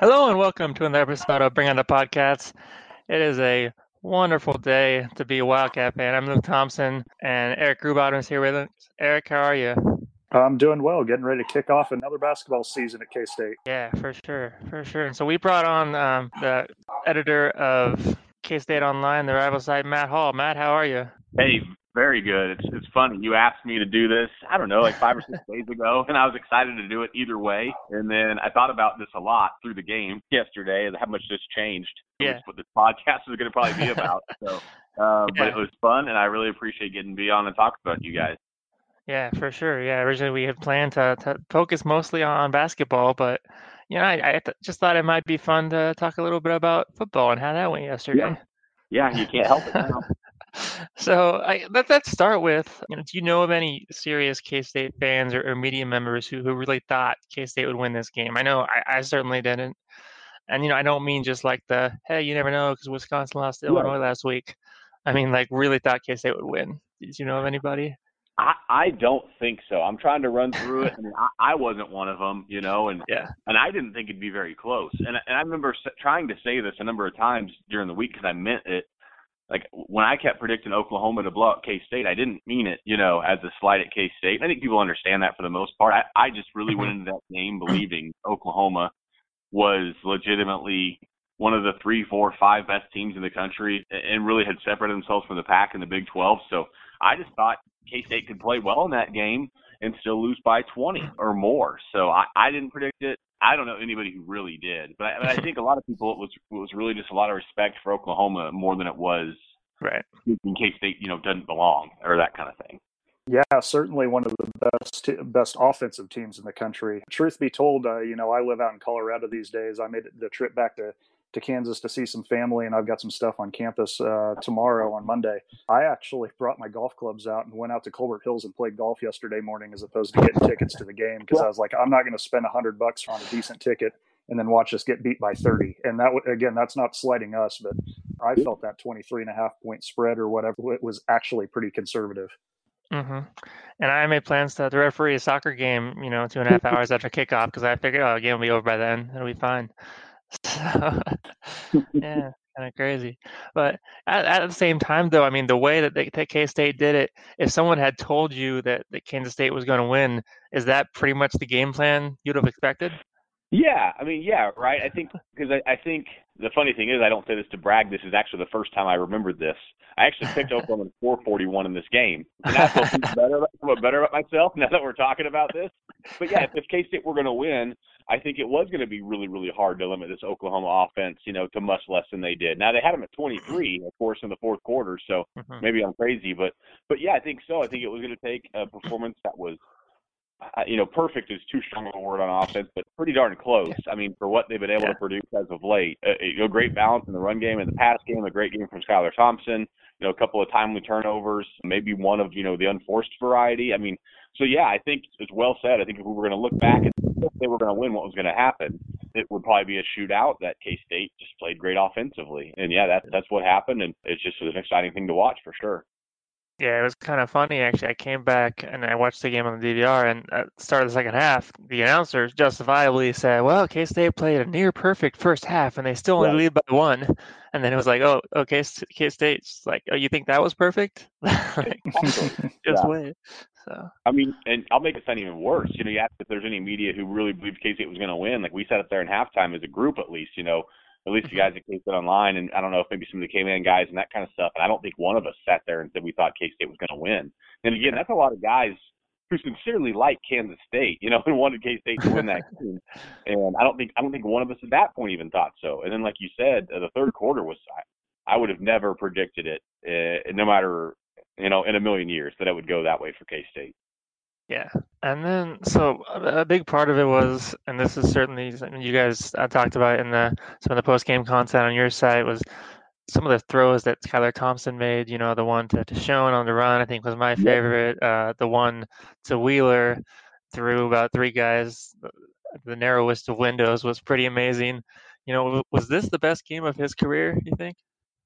Hello and welcome to another episode of Bring on the Podcast. It is a wonderful day to be a Wildcat fan. I'm Luke Thompson and Eric Grubauer is here with us. Eric, how are you? I'm doing well, getting ready to kick off another basketball season at K State. Yeah, for sure, for sure. And so we brought on um, the editor of K State Online, the rival site, Matt Hall. Matt, how are you? Hey, very good. It's it's funny. You asked me to do this, I don't know, like five or six days ago, and I was excited to do it either way. And then I thought about this a lot through the game yesterday and how much this changed. Yeah. What this podcast is going to probably be about. so, uh, but it was fun, and I really appreciate getting to be on and talk about you guys. Yeah, for sure. Yeah, originally we had planned to, to focus mostly on basketball, but you know, I, I just thought it might be fun to talk a little bit about football and how that went yesterday. Yeah, you can't help it. so I, let, let's start with you know, do you know of any serious K State fans or, or, media members who, who really thought K State would win this game? I know I, I, certainly didn't. And, you know, I don't mean just like the, hey, you never know because Wisconsin lost to Illinois last week. I mean, like, really thought K State would win. Did you know of anybody? I, I don't think so. I'm trying to run through it. I, I wasn't one of them, you know, and yeah, and I didn't think it'd be very close. And and I remember trying to say this a number of times during the week because I meant it like when I kept predicting Oklahoma to blow up K State, I didn't mean it, you know, as a slight at K State. I think people understand that for the most part. I, I just really mm-hmm. went into that game believing Oklahoma was legitimately one of the three, four, five best teams in the country and really had separated themselves from the pack in the Big 12. So I just thought K State could play well in that game and still lose by 20 or more. So I, I didn't predict it. I don't know anybody who really did, but I, but I think a lot of people it was it was really just a lot of respect for Oklahoma more than it was right in case they you know doesn't belong or that kind of thing. Yeah, certainly one of the best best offensive teams in the country. Truth be told, uh, you know I live out in Colorado these days. I made the trip back to to Kansas to see some family, and I've got some stuff on campus uh, tomorrow on Monday. I actually brought my golf clubs out and went out to Colbert Hills and played golf yesterday morning, as opposed to getting tickets to the game because I was like, I'm not going to spend a hundred bucks on a decent ticket and then watch us get beat by 30. And that again, that's not slighting us, but I felt that 23 and a half point spread or whatever it was actually pretty conservative. Mm-hmm. And I made plans to, to referee a soccer game, you know, two and a half hours after kickoff because I figured, oh, the game will be over by then. It'll be fine. So, yeah, kind of crazy. But at, at, the same time, though, I mean, the way that, that K State did it, if someone had told you that, that Kansas State was going to win, is that pretty much the game plan you'd have expected? Yeah, I mean, yeah, right. I think because I, I think the funny thing is, I don't say this to brag. This is actually the first time I remembered this. I actually picked Oklahoma 441 in this game, and I feel better, about, better about myself now that we're talking about this. But yeah, if K State were going to win, I think it was going to be really, really hard to limit this Oklahoma offense, you know, to much less than they did. Now they had them at 23, of course, in the fourth quarter, so mm-hmm. maybe I'm crazy, but but yeah, I think so. I think it was going to take a performance that was you know, perfect is too strong of a word on offense, but pretty darn close. I mean, for what they've been able yeah. to produce as of late, uh, you know, great balance in the run game and the pass game, a great game from Skylar Thompson, you know, a couple of timely turnovers, maybe one of you know the unforced variety. I mean, so yeah, I think it's well said. I think if we were going to look back and if they were going to win, what was going to happen? It would probably be a shootout. That K State just played great offensively, and yeah, that that's what happened, and it's just an exciting thing to watch for sure. Yeah, it was kind of funny actually. I came back and I watched the game on the DVR, and at the start of the second half, the announcers justifiably said, "Well, K State played a near perfect first half, and they still only lead by one." And then it was like, "Oh, oh okay, K State's like, oh, you think that was perfect? like, just yeah. wait." So I mean, and I'll make it sound even worse. You know, you asked if there's any media who really believed K State was going to win. Like we sat up there in halftime as a group, at least. You know, at least the guys that K State online, and I don't know if maybe some of the K-Man guys and that kind of stuff. And I don't think one of us sat there and said we thought K State was going to win. And again, that's a lot of guys who sincerely like Kansas State, you know, and wanted K State to win that game. And I don't think I don't think one of us at that point even thought so. And then, like you said, the third quarter was I, I would have never predicted it, uh, no matter you know, in a million years that it would go that way for K State. Yeah. And then, so a big part of it was, and this is certainly something you guys uh, talked about in the some of the post game content on your site was some of the throws that Skylar Thompson made. You know, the one to, to Schoen on the run, I think was my favorite. Uh, the one to Wheeler through about three guys, the narrowest of windows was pretty amazing. You know, was this the best game of his career? You think?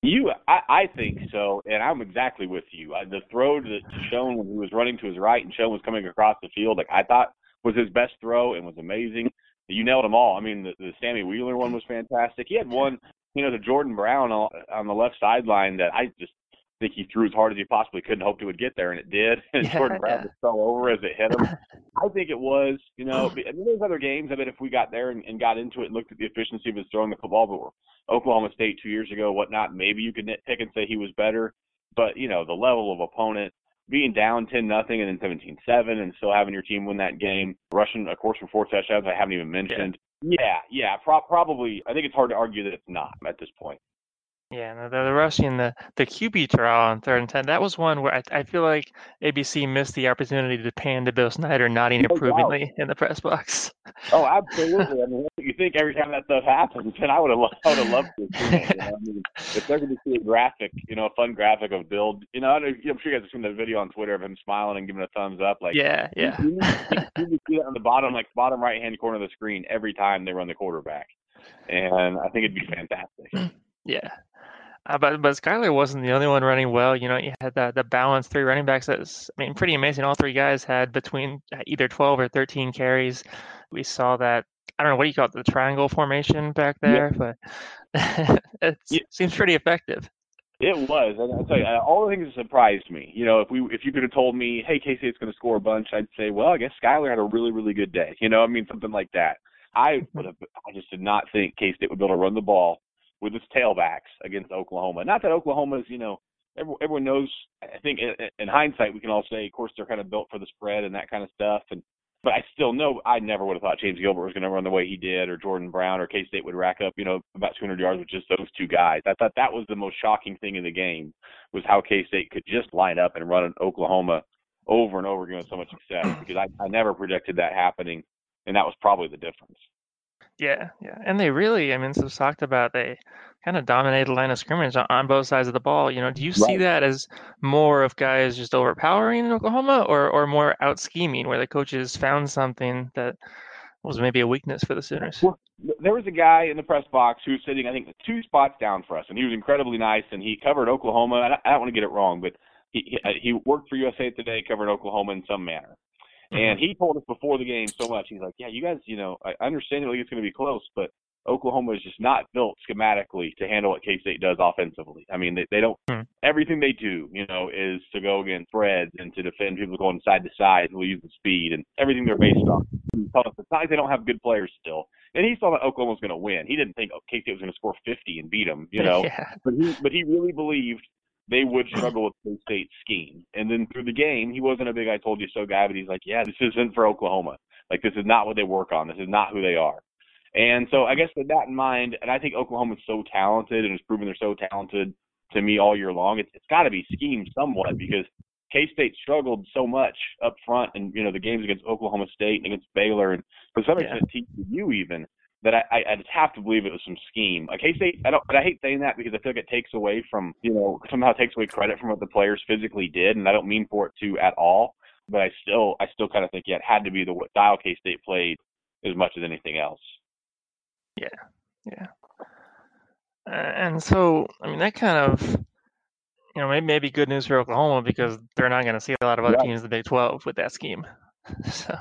You, I, I think so, and I'm exactly with you. I, the throw to, to Schoen when he was running to his right and Schoen was coming across the field, like I thought was his best throw and was amazing. you nailed them all. I mean, the, the Sammy Wheeler one was fantastic. He had one, you know, the Jordan Brown on the left sideline that I just think he threw as hard as he possibly could and hoped it would get there, and it did. And yeah, Jordan Brown yeah. fell over as it hit him. I think it was, you know, I mean, there's other games. I mean, if we got there and, and got into it and looked at the efficiency of his throwing the football, but Oklahoma State two years ago, whatnot, maybe you could nitpick and say he was better. But you know, the level of opponent, being down 10 nothing and then 17 7 and still having your team win that game, rushing, of course, for four touchdowns, I haven't even mentioned. Yeah, yeah, yeah pro- probably. I think it's hard to argue that it's not at this point. Yeah, the, the rushing the the QB draw on third and ten. That was one where I, I feel like ABC missed the opportunity to pan to Bill Snyder nodding no approvingly doubt. in the press box. Oh, absolutely. I mean, you think every time that stuff happens, and I would have I would have loved to. It, you know? I mean, if they're going to see a graphic, you know, a fun graphic of Bill, you know, I'm sure you guys have seen the video on Twitter of him smiling and giving a thumbs up, like yeah, yeah. You, you, you see that on the bottom, like bottom right hand corner of the screen every time they run the quarterback, and I think it'd be fantastic. Yeah, uh, but but Skylar wasn't the only one running well. You know, you had the the balance three running backs. That's I mean, pretty amazing. All three guys had between uh, either 12 or 13 carries. We saw that. I don't know what do you call it, the triangle formation back there, yeah. but it yeah. seems pretty effective. It was, and I'll tell you, all the things that surprised me. You know, if we if you could have told me, hey, K State's going to score a bunch, I'd say, well, I guess Skylar had a really really good day. You know, I mean, something like that. I would have, I just did not think K State would be able to run the ball with its tailbacks against Oklahoma. Not that Oklahoma's, you know, everyone knows. I think in, in hindsight, we can all say, of course, they're kind of built for the spread and that kind of stuff. And but I still know I never would have thought James Gilbert was going to run the way he did, or Jordan Brown, or K State would rack up, you know, about 200 yards with just those two guys. I thought that was the most shocking thing in the game was how K State could just line up and run an Oklahoma over and over again with so much success because I, I never projected that happening, and that was probably the difference. Yeah, yeah, and they really, I mean, this was talked about. They kind of dominated the line of scrimmage on, on both sides of the ball. You know, do you see that as more of guys just overpowering in Oklahoma, or or more out scheming, where the coaches found something that was maybe a weakness for the Sooners? Well, there was a guy in the press box who was sitting, I think, two spots down for us, and he was incredibly nice, and he covered Oklahoma. I don't, I don't want to get it wrong, but he he, uh, he worked for USA Today, covered Oklahoma in some manner. And he told us before the game so much. He's like, "Yeah, you guys, you know, I understand it's going to be close, but Oklahoma is just not built schematically to handle what K State does offensively. I mean, they, they don't. Hmm. Everything they do, you know, is to go against spreads and to defend people going side to side and use the speed and everything they're based on. Like they don't have good players still. And he saw that Oklahoma was going to win. He didn't think K State was going to score 50 and beat them, you know. Yeah. But he, but he really believed they would struggle with K State scheme. And then through the game, he wasn't a big I told you so guy, but he's like, yeah, this isn't for Oklahoma. Like this is not what they work on. This is not who they are. And so I guess with that in mind, and I think Oklahoma's so talented and has proven they're so talented to me all year long. It's, it's got to be schemed somewhat because K State struggled so much up front, and you know the games against Oklahoma State and against Baylor, and to some extent yeah. TCU even that I, I, I just have to believe it was some scheme. Like K State, I don't, but I hate saying that because I feel like it takes away from, you know, somehow takes away credit from what the players physically did, and I don't mean for it to at all. But I still, I still kind of think yeah, it had to be the style K State played as much as anything else. Yeah, yeah. and so, I mean, that kind of, you know, maybe, maybe good news for Oklahoma because they're not going to see a lot of other teams in the Big 12 with that scheme. so.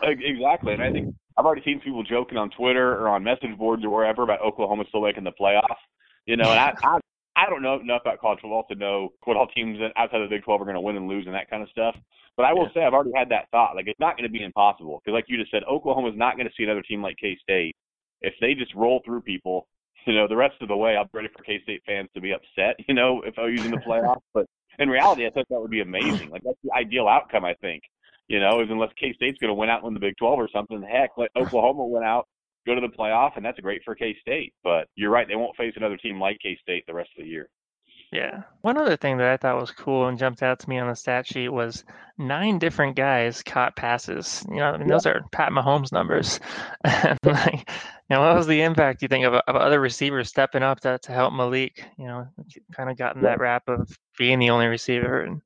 Exactly, and I think I've already seen people joking on Twitter or on message boards or wherever about Oklahoma still making the playoff. You know, and I, I I don't know enough about college football to know what all teams outside of the Big 12 are going to win and lose and that kind of stuff. But I will yeah. say I've already had that thought. Like it's not going to be impossible because, like you just said, Oklahoma's not going to see another team like K State if they just roll through people. You know, the rest of the way, I'm ready for K State fans to be upset. You know, if OU's in the playoffs. but in reality, I think that would be amazing. Like that's the ideal outcome. I think you know, is unless K State's going to win out and win the Big 12 or something. Heck, let Oklahoma win out, go to the playoff, and that's great for K State. But you're right, they won't face another team like K State the rest of the year. Yeah. One other thing that I thought was cool and jumped out to me on the stat sheet was nine different guys caught passes. You know, I mean, those are Pat Mahomes numbers. and like, you know, what was the impact you think of, of other receivers stepping up to, to help Malik? You know, kind of gotten that rap of being the only receiver and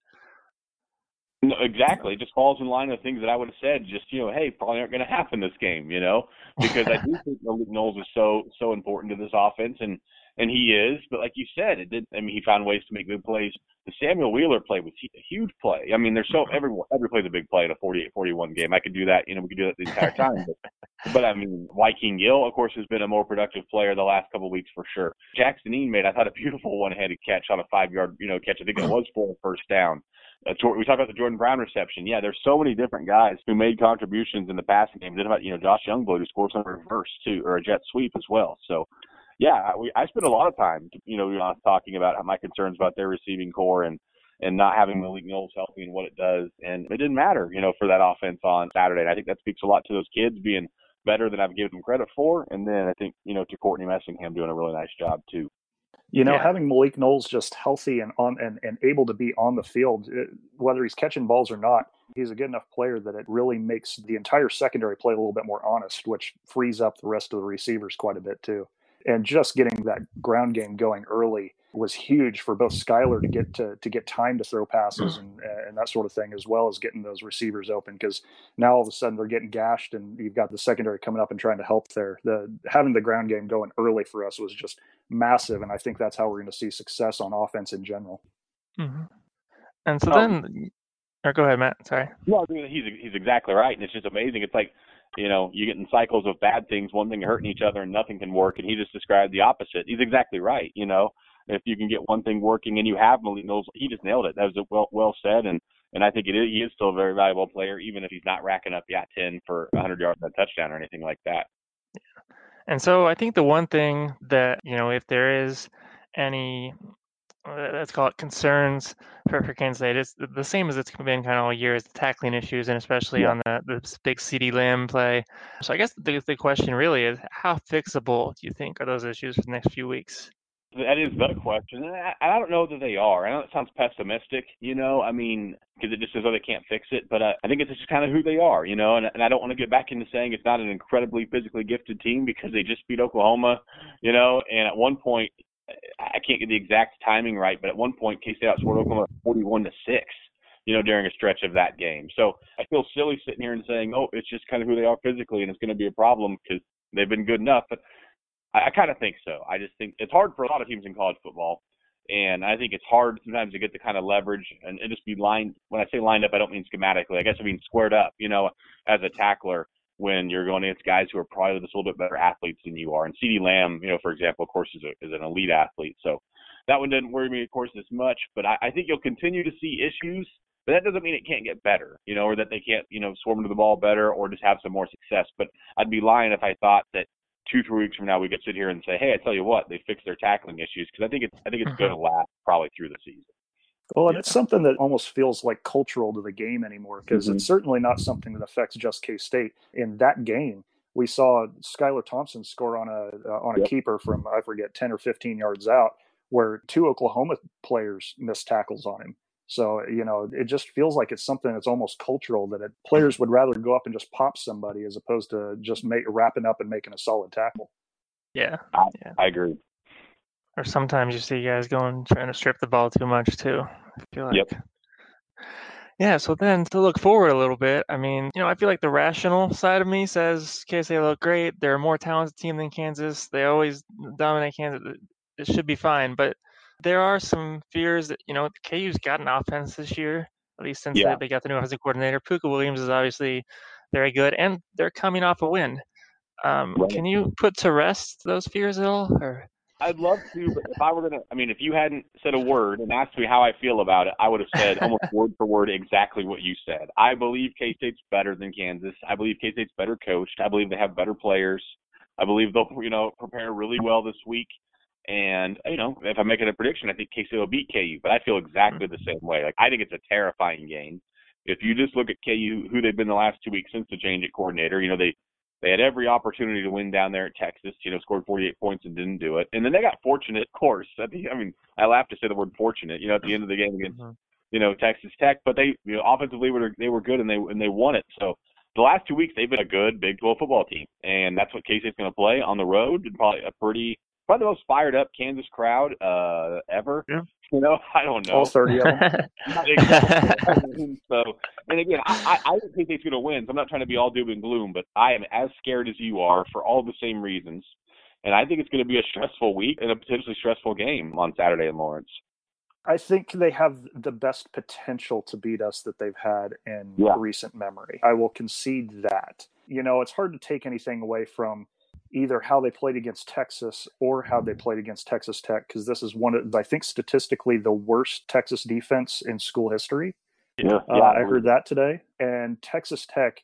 No, exactly. It just falls in line with things that I would have said. Just you know, hey, probably aren't going to happen this game. You know, because I do think Malik Knowles is so so important to this offense, and and he is. But like you said, it did. I mean, he found ways to make good plays. The Samuel Wheeler play was a huge play. I mean, there's so uh-huh. every every play's a big play in a 48-41 game. I could do that. You know, we could do that the entire time. But, but I mean, Wykeen Gill, of course, has been a more productive player the last couple of weeks for sure. Jackson Ean made, I thought, a beautiful one-handed catch on a five-yard, you know, catch. I think it uh-huh. was for a first down. We talked about the Jordan Brown reception. Yeah, there's so many different guys who made contributions in the passing game. Then about you know Josh Youngblood who scored some reverse too, or a jet sweep as well. So yeah, we, I spent a lot of time, you know, talking about my concerns about their receiving core and and not having Malik Knowles healthy and what it does. And it didn't matter, you know, for that offense on Saturday. And I think that speaks a lot to those kids being better than I've given them credit for. And then I think, you know, to Courtney Messingham doing a really nice job too. You know, yeah. having Malik Knowles just healthy and on and, and able to be on the field, uh, whether he's catching balls or not, he's a good enough player that it really makes the entire secondary play a little bit more honest, which frees up the rest of the receivers quite a bit too and just getting that ground game going early was huge for both Skylar to get to to get time to throw passes mm. and and that sort of thing, as well as getting those receivers open. Because now all of a sudden they're getting gashed, and you've got the secondary coming up and trying to help there. The having the ground game going early for us was just massive, and I think that's how we're going to see success on offense in general. Mm-hmm. And so oh. then, or go ahead, Matt. Sorry. No, he's he's exactly right, and it's just amazing. It's like you know, you get in cycles of bad things, one thing hurting each other and nothing can work. And he just described the opposite. He's exactly right. You know, if you can get one thing working and you have Malik Knowles, he just nailed it. That was well well said. And and I think it is, he is still a very valuable player, even if he's not racking up yeah ten for 100 yards and a touchdown or anything like that. Yeah. And so I think the one thing that you know, if there is any uh, let's call it concerns for, for Kansas State. It's the same as it's been kind of all year is the tackling issues and especially yeah. on the, the big CeeDee Lamb play. So I guess the, the question really is how fixable do you think are those issues for the next few weeks? That is the question. And I, I don't know that they are. I know it sounds pessimistic, you know, I mean, because it just says, oh, they can't fix it. But uh, I think it's just kind of who they are, you know, and, and I don't want to get back into saying it's not an incredibly physically gifted team because they just beat Oklahoma, you know, and at one point, I can't get the exact timing right, but at one point K State outscored Oklahoma 41 to six. You know, during a stretch of that game. So I feel silly sitting here and saying, "Oh, it's just kind of who they are physically, and it's going to be a problem because they've been good enough." But I, I kind of think so. I just think it's hard for a lot of teams in college football, and I think it's hard sometimes to get the kind of leverage and, and just be lined. When I say lined up, I don't mean schematically. I guess I mean squared up. You know, as a tackler when you're going against guys who are probably just a little bit better athletes than you are. And CeeDee Lamb, you know, for example, of course, is, a, is an elite athlete. So that one didn't worry me, of course, as much. But I, I think you'll continue to see issues, but that doesn't mean it can't get better, you know, or that they can't, you know, swarm to the ball better or just have some more success. But I'd be lying if I thought that two, three weeks from now we could sit here and say, hey, I tell you what, they fixed their tackling issues because I think it's I think it's mm-hmm. going to last probably through the season. Well, and yeah. it's something that almost feels like cultural to the game anymore because mm-hmm. it's certainly not something that affects just K State. In that game, we saw Skylar Thompson score on a uh, on a yep. keeper from I forget ten or fifteen yards out, where two Oklahoma players missed tackles on him. So you know, it just feels like it's something that's almost cultural that it, players would rather go up and just pop somebody as opposed to just make, wrapping up and making a solid tackle. Yeah, I, yeah. I agree. Or sometimes you see guys going trying to strip the ball too much too. I feel like. Yep. Yeah, so then to look forward a little bit, I mean, you know, I feel like the rational side of me says KSA look great. They're a more talented team than Kansas. They always dominate Kansas. It should be fine. But there are some fears that, you know, KU's got an offense this year, at least since yeah. they got the new offensive coordinator. Pooka Williams is obviously very good, and they're coming off a win. Um, right. Can you put to rest those fears at all? Or I'd love to, but if I were gonna, I mean, if you hadn't said a word and asked me how I feel about it, I would have said almost word for word exactly what you said. I believe K State's better than Kansas. I believe K State's better coached. I believe they have better players. I believe they'll, you know, prepare really well this week. And you know, if I'm making a prediction, I think K State will beat KU. But I feel exactly the same way. Like I think it's a terrifying game. If you just look at KU, who they've been the last two weeks since the change at coordinator, you know, they they had every opportunity to win down there at Texas. You know, scored 48 points and didn't do it. And then they got fortunate, of course. I mean, I, mean, I laugh to say the word fortunate. You know, at the end of the game against mm-hmm. you know Texas Tech, but they you know offensively were they were good and they and they won it. So the last two weeks they've been a good Big 12 football team, and that's what K State's going to play on the road and probably a pretty probably the most fired up Kansas crowd uh, ever. Yeah. You know, I don't know. All 30 of them. So, and again, I, I, I don't think State's going to win. So I'm not trying to be all doom and gloom, but I am as scared as you are for all the same reasons. And I think it's going to be a stressful week and a potentially stressful game on Saturday in Lawrence. I think they have the best potential to beat us that they've had in Yeah. recent memory. I will concede that. You know, it's hard to take anything away from either how they played against Texas or how they played against Texas Tech because this is one of I think statistically the worst Texas defense in school history. Yeah, Uh, I heard that today. And Texas Tech,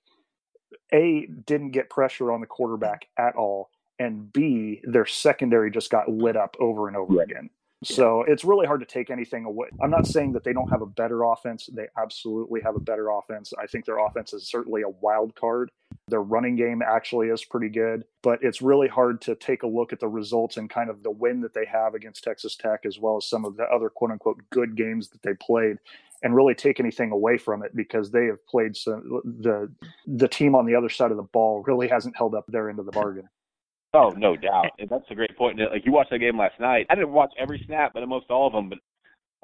A, didn't get pressure on the quarterback at all. And B, their secondary just got lit up over and over Yeah. again. So it's really hard to take anything away. I'm not saying that they don't have a better offense. They absolutely have a better offense. I think their offense is certainly a wild card. Their running game actually is pretty good, but it's really hard to take a look at the results and kind of the win that they have against Texas Tech, as well as some of the other quote unquote good games that they played and really take anything away from it because they have played some the the team on the other side of the ball really hasn't held up their end of the bargain. Oh, no doubt. That's a great point. Like you watched that game last night. I didn't watch every snap, but almost all of them. But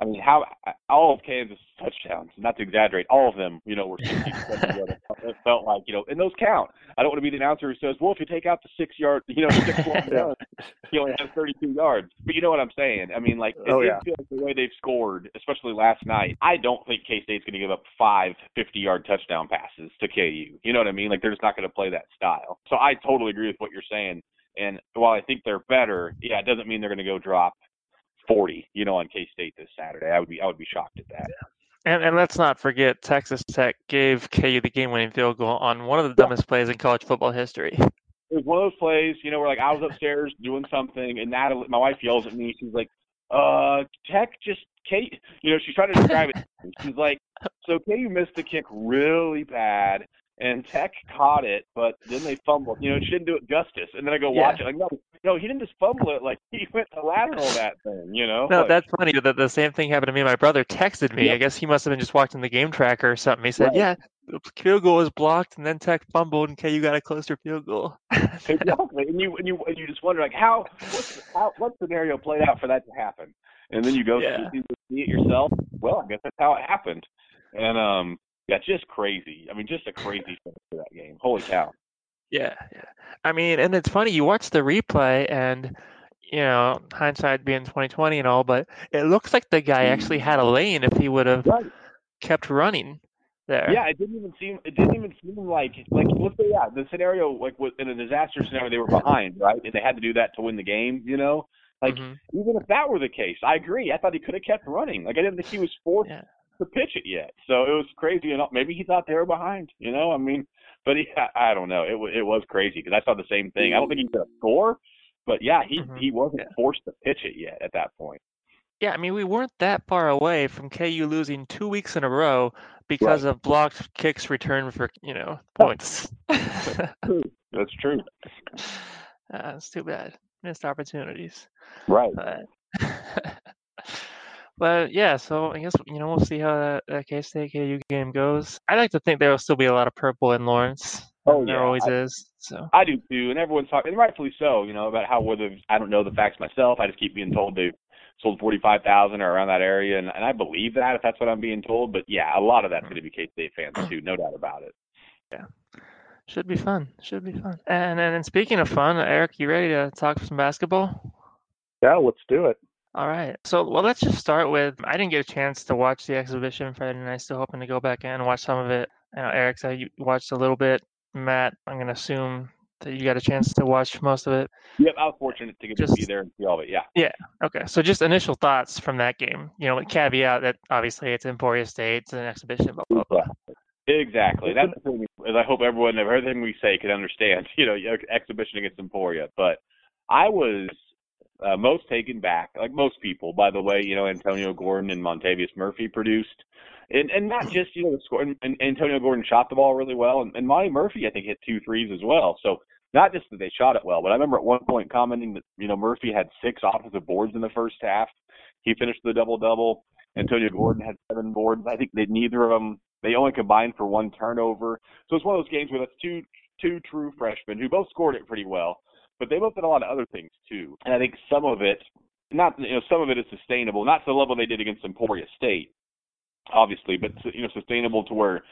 I mean, how all of Kansas touchdowns, not to exaggerate, all of them, you know, were 60 70 yards. It felt like, you know, and those count. I don't want to be the announcer who says, well, if you take out the six yard, you know, six yards, he only has 32 yards. But you know what I'm saying? I mean, like, it, Oh, it yeah. feels like the way they've scored, especially last night. I don't think K State's going to give up five 50 yard touchdown passes to KU. You know what I mean? Like, they're just not going to play that style. So I totally agree with what you're saying. And while I think they're better, yeah, it doesn't mean they're going to go drop 40, you know, on K State this Saturday. I would be I would be shocked at that. And, and let's not forget, Texas Tech gave KU the game-winning field goal on one of the dumbest plays in college football history. It was one of those plays, you know, where like I was upstairs doing something, and Natalie, my wife, yells at me. She's like, "Uh, Tech just Kate," you know, she's trying to describe it. She's like, "So KU missed the kick really bad." And Tech caught it, but then they fumbled. You know, she didn't do it justice. And then I go Yeah. watch it. Like, no, no, he didn't just fumble it. Like he went to lateral that thing. You know. No, Like, that's funny. The, the same thing happened to me. My brother texted me. Yep. I guess he must have been just watching the game tracker or something. He said, Right. "Yeah, the field goal was blocked, and then Tech fumbled, and KU got a closer field goal." exactly. And you and you and you just wonder like how what's how what scenario played out for that to happen? And then you go Yeah. see, see it yourself. Well, I guess that's how it happened. And um, yeah, just crazy. I mean, just a crazy finish for that game. Holy cow! Yeah, yeah. I mean, and it's funny. You watch the replay, and you know, hindsight being twenty twenty and all, but it looks like the guy actually had a lane if he would have Right. kept running there. Yeah, it didn't even seem it didn't even seem like like let's say yeah the scenario like in a disaster scenario they were behind right and they had to do that to win the game. You know, like Mhm. even if that were the case, I agree. I thought he could have kept running. Like I didn't think he was forced Yeah. To pitch it yet. So it was crazy. And maybe he thought they were behind. You know, I mean, but he, I, I don't know. It wa- it was crazy because I saw the same thing. I don't think he could score, but yeah, he Mhm. he wasn't Yeah. forced to pitch it yet at that point. Yeah, I mean, we weren't that far away from KU losing two weeks in a row because of blocked kicks returned for, you know, points. That's true. uh, it's too bad. Missed opportunities. Right. But, but yeah, so I guess, you know, we'll see how that, that K State KU game goes. I like to think there will still be a lot of purple in Lawrence. Oh, There yeah, always I- is. So, I do too, and everyone's talking, and rightfully so. You know about how whether I don't know the facts myself. I just keep being told they sold forty five thousand or around that area, and, and I believe that if that's what I'm being told. But yeah, a lot of that's hmm. going to be K State fans too, no doubt about it. Yeah, should be fun. Should be fun. And, and, and speaking of fun, Eric, you ready to talk some basketball? Yeah, let's do it. All right. So, well, let's just start with I didn't get a chance to watch the exhibition Friday night. Still hoping to go back in and watch some of it. I know Eric said you watched a little bit. Matt, I'm going to assume that you got a chance to watch most of it. Yep, I was fortunate to get Just- to be there and see all of it. Yeah. Yeah. Okay. So, just initial thoughts from that game. You know, with caveat that obviously it's Emporia State, it's an exhibition, blah, blah, blah. Exactly. That's the thing. Is I hope everyone, everything we say, can understand. You know, exhibition against Emporia. But I was uh, most taken back, like most people, by the way. You know, Antonio Gordon and Montavious Murphy produced, and and not just you know the score. And, and Antonio Gordon shot the ball really well, and, and Monty Murphy I think hit two threes as well. So not just that they shot it well, but I remember at one point commenting that you know Murphy had six offensive boards in the first half. He finished the double double. Antonio Gordon had seven boards. I think they neither of them they only combined for one turnover. So it's one of those games where that's two two true freshmen who both scored it pretty well. But they both did a lot of other things too. And I think some of it, not you know, some of it is sustainable, not to the level they did against Emporia State, obviously, but you know, sustainable to where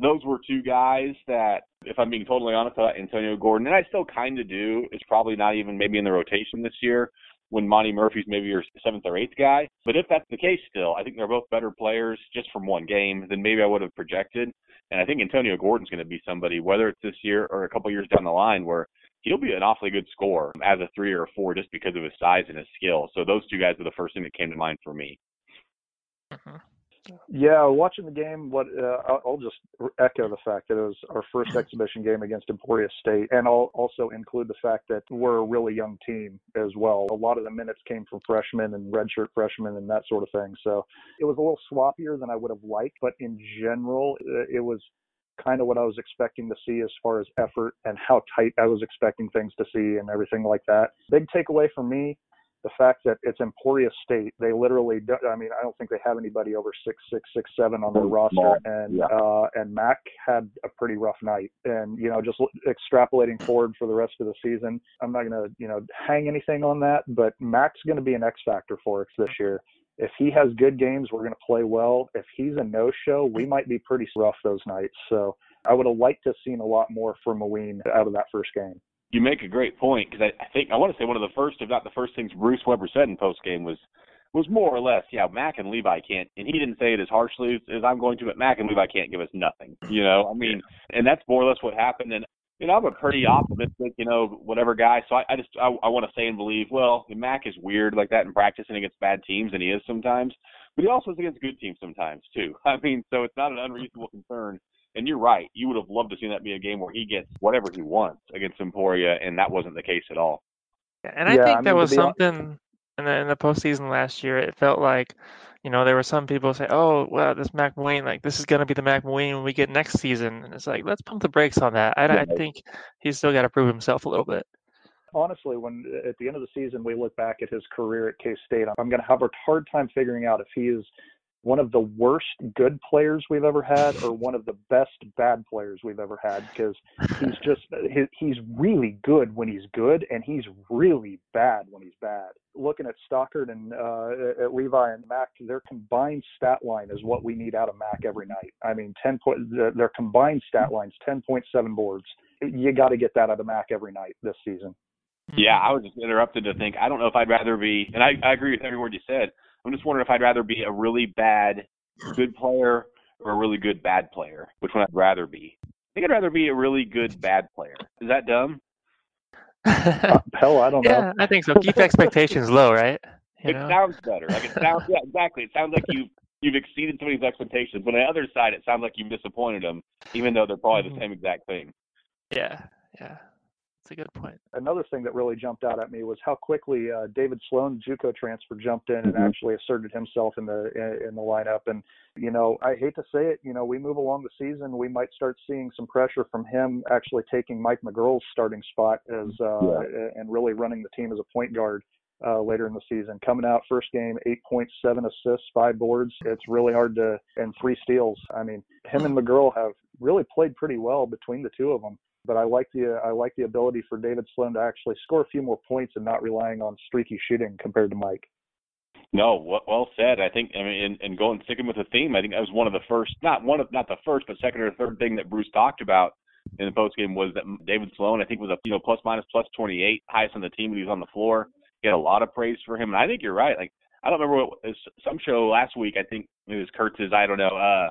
those were two guys that, if I'm being totally honest, about Antonio Gordon, and I still kind of do, is probably not even maybe in the rotation this year when Monty Murphy's maybe your seventh or eighth guy. But if that's the case still, I think they're both better players just from one game than maybe I would have projected. And I think Antonio Gordon's going to be somebody, whether it's this year or a couple years down the line, where he'll be an awfully good scorer as a three or a four just because of his size and his skill. So those two guys are the first thing that came to mind for me. Mm-hmm. Yeah, watching the game, what uh, I'll just echo the fact that it was our first exhibition game against Emporia State, and I'll also include the fact that we're a really young team as well. A lot of the minutes came from freshmen and redshirt freshmen and that sort of thing. So it was a little swappier than I would have liked, but in general, uh, it was kind of what I was expecting to see as far as effort and how tight I was expecting things to see and everything like that. Big takeaway for me the fact that it's Emporia State, they literally, do, I mean, I don't think they have anybody over six, six, six, seven on their roster, and yeah. uh, and Mac had a pretty rough night, and you know, just extrapolating forward for the rest of the season, I'm not gonna, you know, hang anything on that, but Mac's going to be an X factor for us this year. If he has good games, we're going to play well. If he's a no-show, we might be pretty rough those nights. So I would have liked to have seen a lot more from Mawien out of that first game you make a great point because I, I think I want to say one of the first, if not the first things Bruce Weber said in post game was was more or less, yeah, Mac and Levi can't, and he didn't say it as harshly as, as I'm going to, but Mac and Levi can't give us nothing, you know. I mean, and that's more or less what happened. And you know, I'm a pretty optimistic, you know, whatever guy. So I, I just I, I want to say and believe. Well, Mac is weird like that in practice and against bad teams, and he is sometimes, but he also is against good teams sometimes too. I mean, so it's not an unreasonable concern and you're right. You would have loved to see that be a game where he gets whatever he wants against Emporia, and that wasn't the case at all. And I yeah, think I mean, that was something in the in the postseason last year. It felt like, you know, there were some people say, "Oh, well, this Mac Mawien, like this is going to be the Mac when we get next season," and it's like, let's pump the brakes on that. I, I think he's still got to prove himself a little bit. Honestly, when uh, at the end of the season we look back at his career at K State, I'm going to have a hard time figuring out if he is one of the worst good players we've ever had or one of the best bad players we've ever had because he's just he's really good when he's good and he's really bad when he's bad. Looking at stockard and uh, at levi and mac their combined stat line is what we need out of mac every night. I mean 10 point their combined stat lines 10.7 boards. You got to get that out of mac every night this season. Yeah i was just interrupted to think i don't know if i'd rather be and i, I agree with every word you said I'm just wondering if I'd rather be a really bad good player or a really good bad player. Which one I'd rather be? I think I'd rather be a really good bad player. Is that dumb? uh, hell, I don't yeah, know. Yeah, I think so. Keep expectations low, right? You it know? sounds better. Like it sounds. Yeah, exactly. It sounds like you you've exceeded somebody's expectations. But on the other side, it sounds like you've disappointed them, even though they're probably the mm-hmm. same exact thing. Yeah, yeah. That's a good point. Another thing that really jumped out at me was how quickly uh, David Sloan, JUCO transfer, jumped in and mm-hmm. actually asserted himself in the in the lineup. And you know, I hate to say it, you know, we move along the season, we might start seeing some pressure from him actually taking Mike McGuirl's starting spot as uh, yeah. and really running the team as a point guard. Uh, later in the season. Coming out first game, 8.7 assists, five boards. It's really hard to, and three steals. I mean, him and McGurl have really played pretty well between the two of them but I like the I like the ability for David Sloan to actually score a few more points and not relying on streaky shooting compared to Mike. No, well said. I think I mean, and, and going sticking with the theme, I think that was one of the first, not one of not the first, but second or third thing that Bruce talked about in the post game was that David Sloan, I think, was a you know plus minus plus 28, highest on the team when he was on the floor. He had a lot of praise for him, and I think you're right. Like I don't remember what some show last week. I think it was Kurtz's. I don't know. Uh,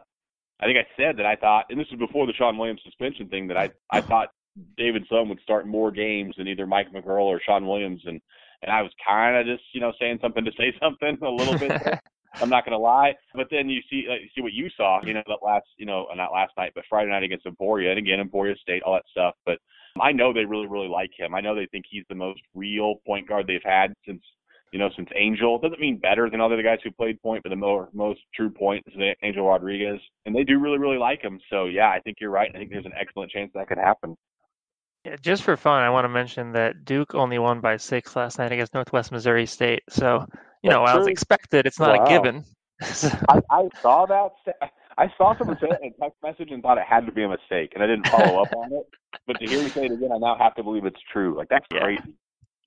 I think I said that I thought, and this was before the Sean Williams suspension thing, that I I thought David Sloan would start more games than either Mike McGuirl or Sean Williams, and and I was kind of just you know saying something to say something a little bit. I'm not going to lie, but then you see uh, you see what you saw, you know, that last you know not last night, but Friday night against Emporia, and again Emporia State, all that stuff. But I know they really really like him. I know they think he's the most real point guard they've had since you know, since Angel doesn't mean better than all the other guys who played point, but the more most true point is Angel Rodriguez, and they do really really like him. So yeah, I think you're right. I think there's an excellent chance that could happen. Yeah, just for fun, I want to mention that Duke only won by six last night against Northwest Missouri State. So you That's know, true. I was expected. It's not wow. a given. I, I saw that. I saw someone say it in a text message and thought it had to be a mistake, and I didn't follow up on it. But to hear you say it again, I now have to believe it's true. Like that's Yeah. crazy.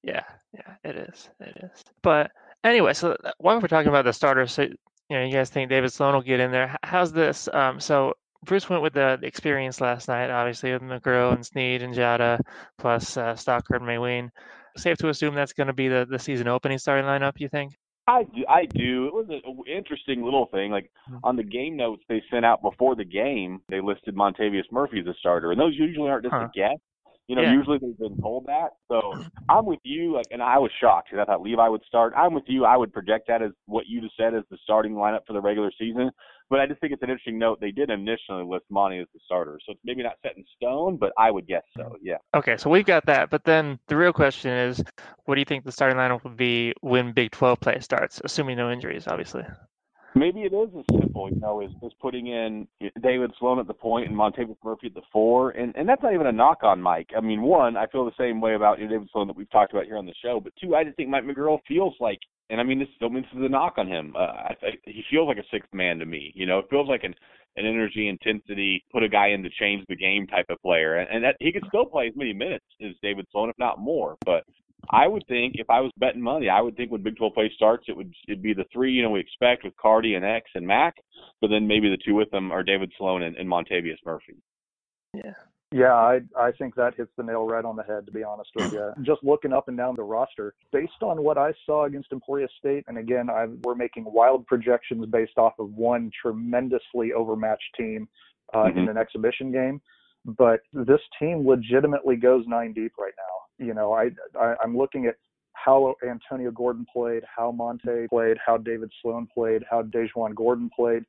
Yeah, yeah, it is. It is. But anyway, so uh, while we're talking about the starters, so you know, you guys think David Sloan will get in there? How's this? Um, so Bruce went with the, experience last night, obviously with McGuirl and Sneed and Diarra, plus uh, Stockard and Mawien. Safe to assume that's going to be the, the season opening starting lineup. You think? I do. I do. It was an interesting little thing. Like Mhm. on the game notes they sent out before the game, they listed Montavious Murphy as a starter, and those usually aren't just Huh. a guess. You know, Yeah. usually they've been told that. So I'm with you. Like, and I was shocked because I thought Levi would start. I'm with you. I would project that as what you just said as the starting lineup for the regular season. But I just think it's an interesting note. They did initially list Monty as the starter, so it's maybe not set in stone, but I would guess so. Yeah. Okay, so we've got that. But then the real question is, what do you think the starting lineup will be when Big 12 play starts, assuming no injuries, obviously? Maybe it is as simple, you know, as, as putting in David Sloan at the point and Montavious Murphy at the four, and and that's not even a knock on Mike. I mean, one, I feel the same way about you know, David Sloan that we've talked about here on the show, but two, I just think Mike McGuirl feels like, and I mean, this don't mean this is a knock on him. Uh, I, I, he feels like a sixth man to me. You know, it feels like an an energy, intensity, put a guy in to change the game type of player, and, and that he could still play as many minutes as David Sloan, if not more, but. I would think if I was betting money, I would think when Big 12 play starts, it would it'd be the three you know we expect with Cardi and X and Mac, but then maybe the two with them are David Sloan and, and Montavious Murphy. Yeah, Yeah, I I think that hits the nail right on the head. To be honest with you, just looking up and down the roster, based on what I saw against Emporia State, and again, i we're making wild projections based off of one tremendously overmatched team uh, in Mhm. an exhibition game. But this team legitimately goes nine deep right now. You know, I, I I'm looking at how Antonio Gordon played, how Monte played, how David Sloan played, how DaJuan Gordon played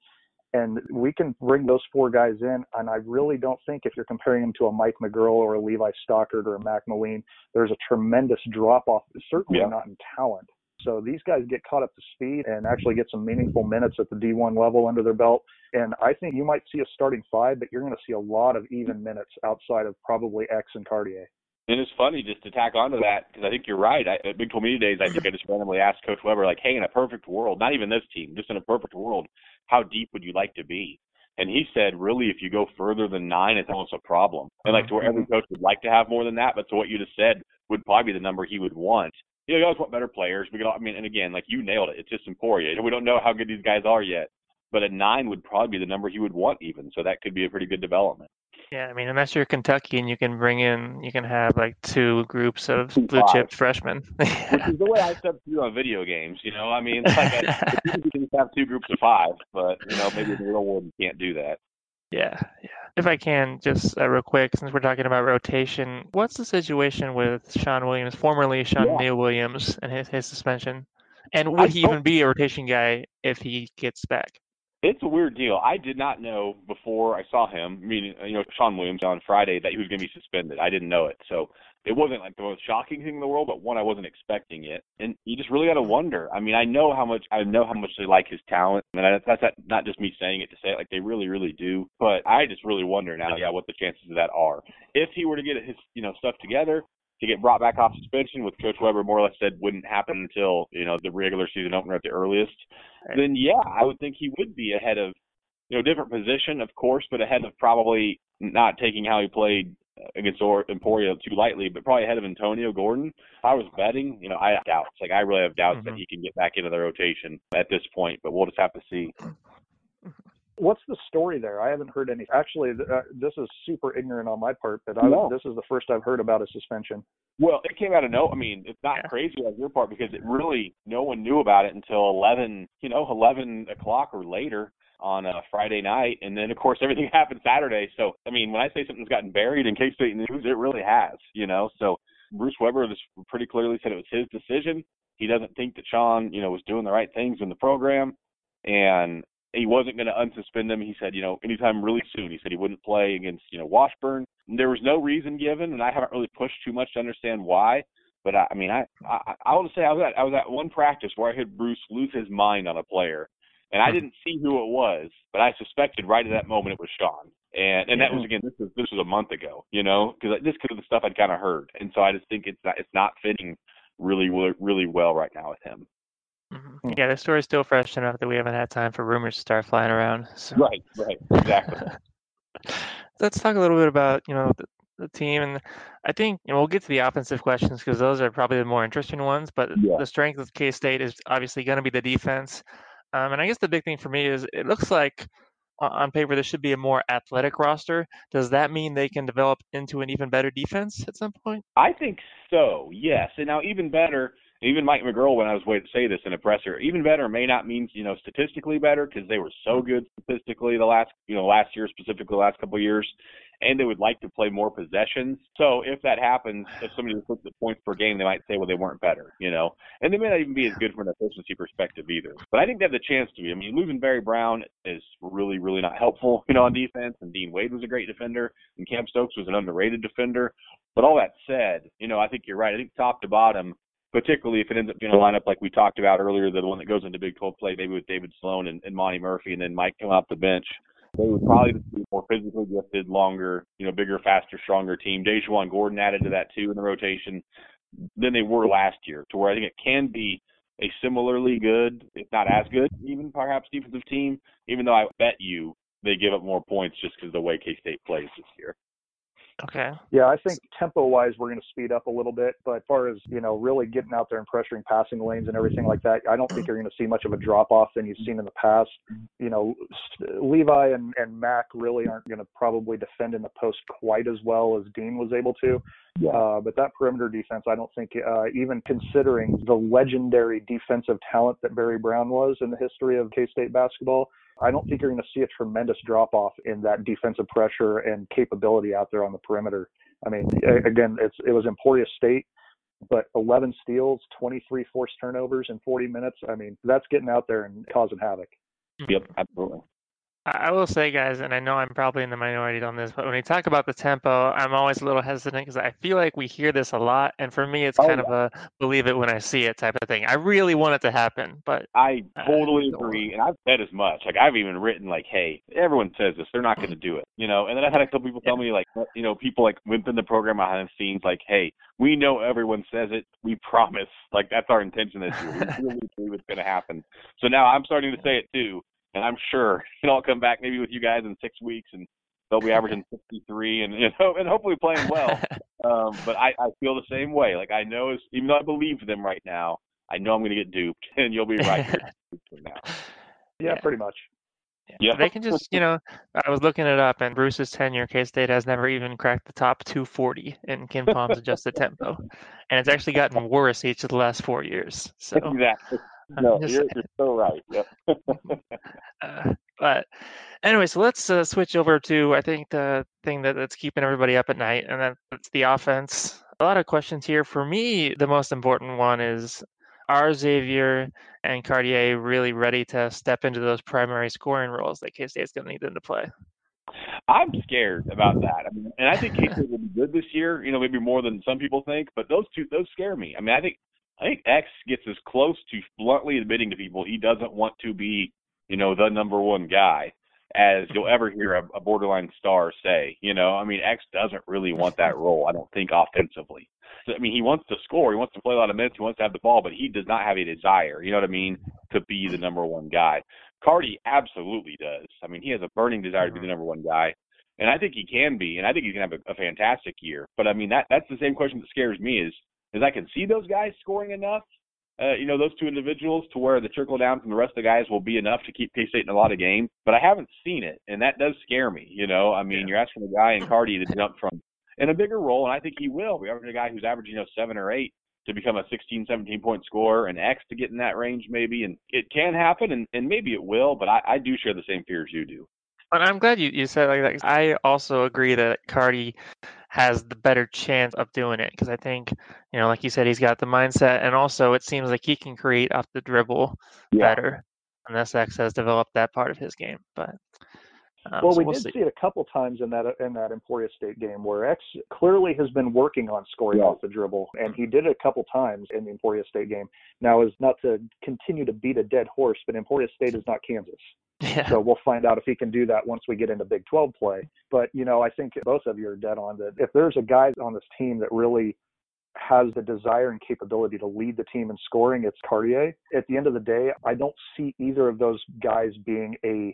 and we can bring those four guys in. And I really don't think if you're comparing them to a Mike McGuirl or a Levi Stockard or a Mac Mawien, there's a tremendous drop off, certainly Yeah. not in talent. So these guys get caught up to speed and actually get some meaningful minutes at the D1 level under their belt. And I think you might see a starting five, but you're going to see a lot of even minutes outside of probably X and Cartier. And it's funny just to tack onto that because I think you're right. I, at Big 12 Media Days, I think I just randomly asked Coach Weber, like, "Hey, in a perfect world, not even this team, just in a perfect world, how deep would you like to be?" And he said, "Really, if you go further than nine, it's almost a problem." And like to where every mm-hmm. coach would like to have more than that, but to what you just said would probably be the number he would want. You know, you always want better players. We could, I mean, and again, like you nailed it. It's just Emporia. We don't know how good these guys are yet, but a nine would probably be the number he would want even. So that could be a pretty good development. Yeah, I mean, unless you're Kentucky and you can bring in, you can have like two groups of blue chip freshmen. which is the way I step through on video games. You know, I mean, it's like you can just have two groups of five, but you know, maybe in the real world you can't do that. Yeah, yeah. If I can, just uh, real quick, since we're talking about rotation, what's the situation with Sean Williams, formerly Sean Yeah. Neal Williams, and his, his suspension? And I would he even be a rotation guy if he gets back? It's a weird deal. I did not know before I saw him, meaning you know Sean Williams on Friday, that he was going to be suspended. I didn't know it, so it wasn't like the most shocking thing in the world. But one, I wasn't expecting it, and you just really got to wonder. I mean, I know how much I know how much they like his talent, and I, that's not, not just me saying it to say it. Like they really, really do. But I just really wonder now, yeah, what the chances of that are. If he were to get his you know stuff together, to get brought back off suspension, which Coach Weber more or less said wouldn't happen until you know the regular season opener at the earliest, Right. then yeah, I would think he would be ahead of you know different position, of course, but ahead of probably not taking how he played against Or- Emporia too lightly, but probably ahead of Antonio Gordon. If I was betting, you know, I have doubts. Like I really have doubts that Mhm. he can get back into the rotation at this point, but we'll just have to see. What's the story there? I haven't heard any. Actually, uh, this is super ignorant on my part, but I, No. this is the first I've heard about a suspension. Well, it came out of no. I mean, it's not Yeah. crazy on your part because it really no one knew about it until eleven, you know, eleven o'clock or later on a Friday night, and then of course everything happened Saturday. So I mean, when I say something's gotten buried in K State news, it really has, you know. So Bruce Weber just pretty clearly said it was his decision. He doesn't think that Sean, you know, was doing the right things in the program, and he wasn't going to unsuspend him. He said, you know, anytime really soon. He said he wouldn't play against, you know, Washburn. There was no reason given, and I haven't really pushed too much to understand why. But I, I mean, I, I I will say I was at I was at one practice where I heard Bruce lose his mind on a player, and I hmm. didn't see who it was, but I suspected right at that moment it was Sean. And and that was again this was this was a month ago, you know, because this because of the stuff I'd kind of heard, and so I just think it's not it's not fitting really really well right now with him. Mm-hmm. Yeah, the story's still fresh enough that we haven't had time for rumors to start flying around. So. Right, right, exactly. Let's talk a little bit about you know the, the team, and I think you know, we'll get to the offensive questions because those are probably the more interesting ones. But yeah. the strength of K State is obviously going to be the defense, um, and I guess the big thing for me is it looks like on paper this should be a more athletic roster. Does that mean they can develop into an even better defense at some point? I think so. Yes, and now even better even Mike McGuirl, when I was waiting to say this in a presser, even better may not mean you know statistically better because they were so good statistically the last you know last year specifically the last couple of years, and they would like to play more possessions. So if that happens, if somebody looks at points per game, they might say, well, they weren't better, you know, and they may not even be as good from an efficiency perspective either. But I think they have the chance to be. I mean, losing Barry Brown is really really not helpful, you know, on defense. And Dean Wade was a great defender, and Cam Stokes was an underrated defender. But all that said, you know, I think you're right. I think top to bottom, particularly if it ends up being a lineup like we talked about earlier, the one that goes into Big 12 play, maybe with David Sloan and, and Monty Murphy, and then Mike come off the bench. They would probably be a more physically gifted, longer, you know, bigger, faster, stronger team. DaJuan Gordon added to that too in the rotation than they were last year, to where I think it can be a similarly good, if not as good, even perhaps defensive team. Even though I bet you they give up more points just because of the way K State plays this year. Okay. Yeah, I think tempo wise we're going to speed up a little bit, but as far as you know, really getting out there and pressuring passing lanes and everything like that, I don't think you're going to see much of a drop off than you've seen in the past. You know, Levi and, and Mac really aren't going to probably defend in the post quite as well as Dean was able to. Yeah. Uh, but that perimeter defense, I don't think, uh, even considering the legendary defensive talent that Barry Brown was in the history of K State basketball, I don't think you're going to see a tremendous drop off in that defensive pressure and capability out there on the perimeter. I mean, again, it's it was Emporia State, but 11 steals, 23 forced turnovers in 40 minutes. I mean, that's getting out there and causing havoc. Yep, absolutely. I will say, guys, and I know I'm probably in the minority on this, but when we talk about the tempo, I'm always a little hesitant because I feel like we hear this a lot, and for me, it's oh, kind yeah. of a believe it when I see it type of thing. I really want it to happen, but I totally uh, agree, and I've said as much. Like I've even written like, "Hey, everyone says this; they're not going to do it," you know. And then I've had a couple people tell me like, you know, people like within the program behind the scenes, like, "Hey, we know everyone says it. We promise. Like that's our intention this year. We really believe it's going to happen." So now I'm starting to say it too and I'm sure you know I'll come back maybe with you guys in six weeks, and they'll be averaging 63, and you know, and hopefully playing well. um, but I, I feel the same way. Like I know, even though I believe them right now, I know I'm going to get duped, and you'll be right here now. Yeah, yeah, pretty much. Yeah. yeah. They can just, you know, I was looking it up, and Bruce's tenure, K State has never even cracked the top 240 in KenPom's adjusted tempo, and it's actually gotten worse each of the last four years. So exactly. No, you're, you're so right. Yep. uh, but anyway, so let's uh, switch over to I think the thing that, that's keeping everybody up at night, and that's the offense. A lot of questions here. For me, the most important one is are Xavier and Cartier really ready to step into those primary scoring roles that K State's going to need them to play? I'm scared about that. I mean, and I think K State will be good this year. You know, maybe more than some people think. But those two, those scare me. I mean, I think I think X gets as close to bluntly admitting to people he doesn't want to be, you know, the number one guy as you'll ever hear a, a borderline star say. You know, I mean, X doesn't really want that role. I don't think offensively. So, I mean, he wants to score. He wants to play a lot of minutes. He wants to have the ball, but he does not have a desire. You know what I mean? To be the number one guy. Cardi absolutely does. I mean, he has a burning desire to be the number one guy, and I think he can be, and I think he can have a, a fantastic year. But I mean, that that's the same question that scares me is is I can see those guys scoring enough, uh, you know, those two individuals to where the trickle down from the rest of the guys will be enough to keep K State in a lot of games. But I haven't seen it, and that does scare me. You know, I mean, yeah. you're asking a guy in Cardi to jump from in a bigger role, and I think he will. We have a guy who's averaging, you know, seven or eight to become a 16, 17 point scorer, and X to get in that range maybe, and it can happen, and, and maybe it will. But I, I do share the same fears you do. And I'm glad you, you said like that. I also agree that Cardi has the better chance of doing it because I think, you know, like you said, he's got the mindset, and also it seems like he can create off the dribble yeah. better. Unless X has developed that part of his game, but um, well, so we we'll did see. see. it a couple times in that in that Emporia State game where X clearly has been working on scoring yeah. off the dribble, and he did it a couple times in the Emporia State game. Now, is not to continue to beat a dead horse, but Emporia State is not Kansas. Yeah. So we'll find out if he can do that once we get into Big 12 play. But, you know, I think both of you are dead on that. If there's a guy on this team that really has the desire and capability to lead the team in scoring, it's Cartier. At the end of the day, I don't see either of those guys being a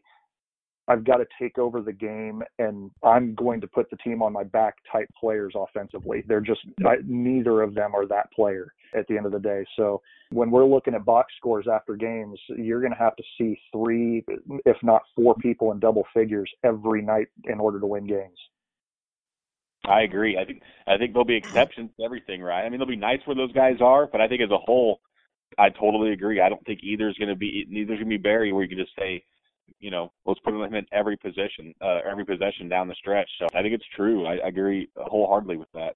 I've got to take over the game and I'm going to put the team on my back type players offensively. They're just I, neither of them are that player at the end of the day. So when we're looking at box scores after games, you're going to have to see three, if not four people in double figures every night in order to win games. I agree. I think I think there'll be exceptions to everything, right? I mean, there'll be nights where those guys are, but I think as a whole, I totally agree. I don't think either is going to be neither's going to be Barry where you can just say, you know, let's put him in every position, uh, every possession down the stretch. So I think it's true. I, I agree wholeheartedly with that.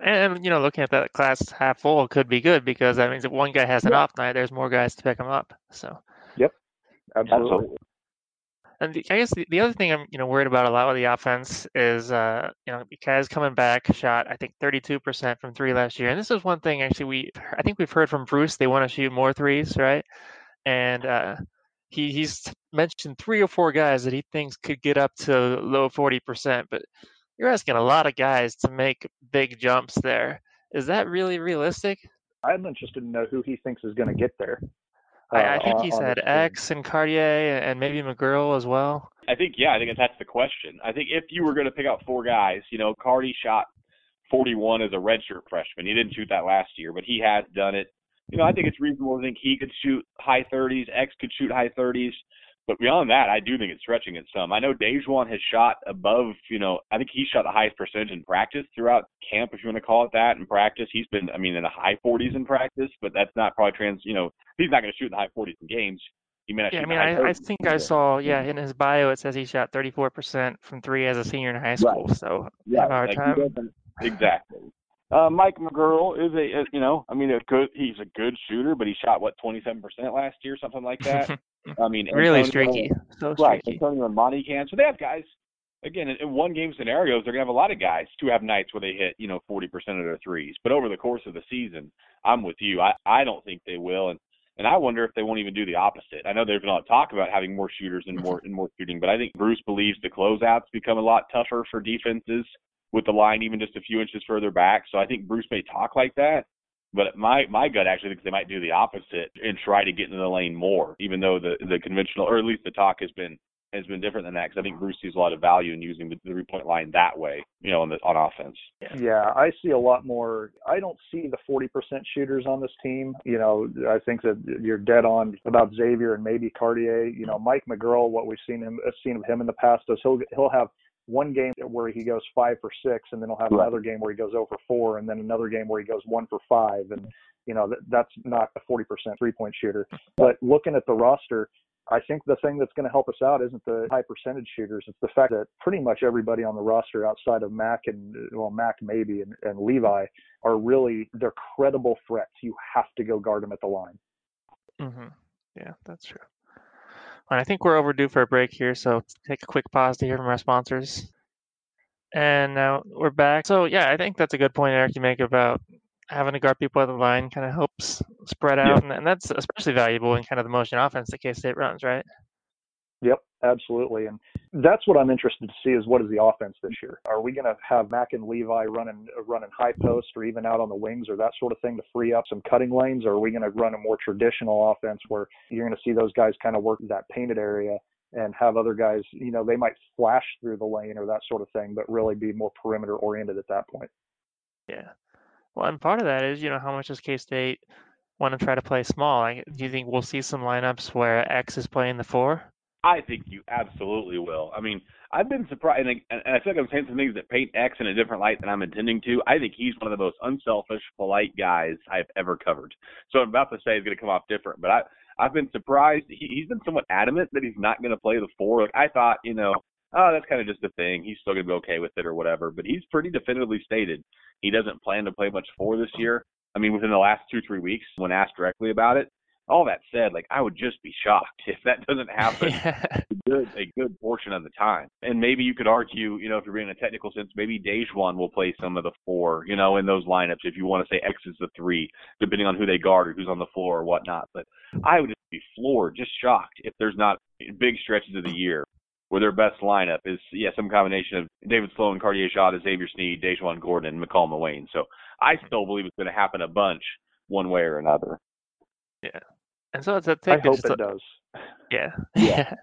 And you know, looking at that class half full could be good because that means if one guy has an off night, there's more guys to pick him up. So. Yep. Absolutely. Absolutely. And the, I guess the, the other thing I'm you know worried about a lot with the offense is uh you know Kaz coming back shot I think 32% from three last year, and this is one thing actually we I think we've heard from Bruce they want to shoot more threes, right? And uh, he he's mentioned three or four guys that he thinks could get up to low 40%, but you're asking a lot of guys to make big jumps there. Is that really realistic? I'm interested to know who he thinks is going to get there. I, I uh, think he said X and Cartier and maybe McGuirl as well. I think yeah, I think that's the question. I think if you were going to pick out four guys, you know, Cardi shot 41 as a redshirt freshman. He didn't shoot that last year, but he has done it. You know, I think it's reasonable to think he could shoot high 30s. X could shoot high 30s. But beyond that, I do think it's stretching it some. I know DaJuan has shot above, you know, I think he shot the highest percentage in practice throughout camp, if you want to call it that, in practice. He's been, I mean, in the high 40s in practice, but that's not probably trans, you know, he's not going to shoot in the high 40s in games. He may not yeah, I mean, I, I, think I saw, yeah, in his bio it says he shot 34% from three as a senior in high school. Right. So, yeah, have a hard like time. Exactly. Uh, Mike McGuirl is a, you know, I mean, a good, he's a good shooter, but he shot what 27% last year, something like that. I mean, really Antonio, streaky. So right, streaky. Antonio and Monty can. So they have guys. Again, in one game scenarios, they're gonna have a lot of guys to have nights where they hit, you know, 40% of their threes. But over the course of the season, I'm with you. I I don't think they will, and and I wonder if they won't even do the opposite. I know there's been a lot of talk about having more shooters and more and more shooting, but I think Bruce believes the closeouts become a lot tougher for defenses with the line even just a few inches further back. So I think Bruce may talk like that. But my my gut actually thinks they might do the opposite and try to get into the lane more, even though the the conventional or at least the talk has been has been different than that because I think Bruce sees a lot of value in using the three point line that way, you know, on the on offense. Yeah, I see a lot more. I don't see the forty percent shooters on this team. You know, I think that you're dead on about Xavier and maybe Cartier. You know, Mike McGuirl, what we've seen him seen of him in the past is he'll he'll have one game where he goes five for six, and then he'll have right. another game where he goes over four, and then another game where he goes one for five, and you know that, that's not a 40% three point shooter. But looking at the roster, I think the thing that's going to help us out isn't the high percentage shooters. It's the fact that pretty much everybody on the roster outside of Mac and well Mac maybe and, and Levi are really they're credible threats. You have to go guard them at the line. Mm-hmm. Yeah, that's true. And I think we're overdue for a break here, so take a quick pause to hear from our sponsors. And now we're back. So yeah, I think that's a good point, Eric, you make about having to guard people at the line kind of helps spread out, yeah. and, and, that's especially valuable in kind of the motion offense that K State runs, right? Yep, absolutely. And that's what I'm interested to see is what is the offense this year? Are we going to have Mac and Levi running running high post or even out on the wings or that sort of thing to free up some cutting lanes? Or are we going to run a more traditional offense where you're going to see those guys kind of work that painted area and have other guys, you know, they might flash through the lane or that sort of thing, but really be more perimeter oriented at that point. Yeah. Well, and part of that is, you know, how much does K State want to try to play small? Like, do you think we'll see some lineups where X is playing the four? I think you absolutely will. I mean, I've been surprised, and, I, and I feel like I'm saying some things that paint X in a different light than I'm intending to. I think he's one of the most unselfish, polite guys I've ever covered. So I'm about to say he's going to come off different, but I I've been surprised. He, he's been somewhat adamant that he's not going to play the four. Like I thought, you know, oh, that's kind of just a thing. He's still going to be okay with it or whatever. But he's pretty definitively stated he doesn't plan to play much four this year. I mean, within the last two three weeks, when asked directly about it, all that said, like I would just be shocked if that doesn't happen a good a good portion of the time. And maybe you could argue, you know, if you're being a technical sense, maybe DaJuan will play some of the four, you know, in those lineups if you want to say X is the three, depending on who they guard or who's on the floor or whatnot. But I would just be floored, just shocked if there's not big stretches of the year where their best lineup is yeah some combination of David Sloan, Cartier Diarra, Xavier Sneed, DaJuan Gordon, and Makol Mawien. So I still believe it's going to happen a bunch one way or another. Yeah, and so it's a I hope it a, does. Yeah, yeah.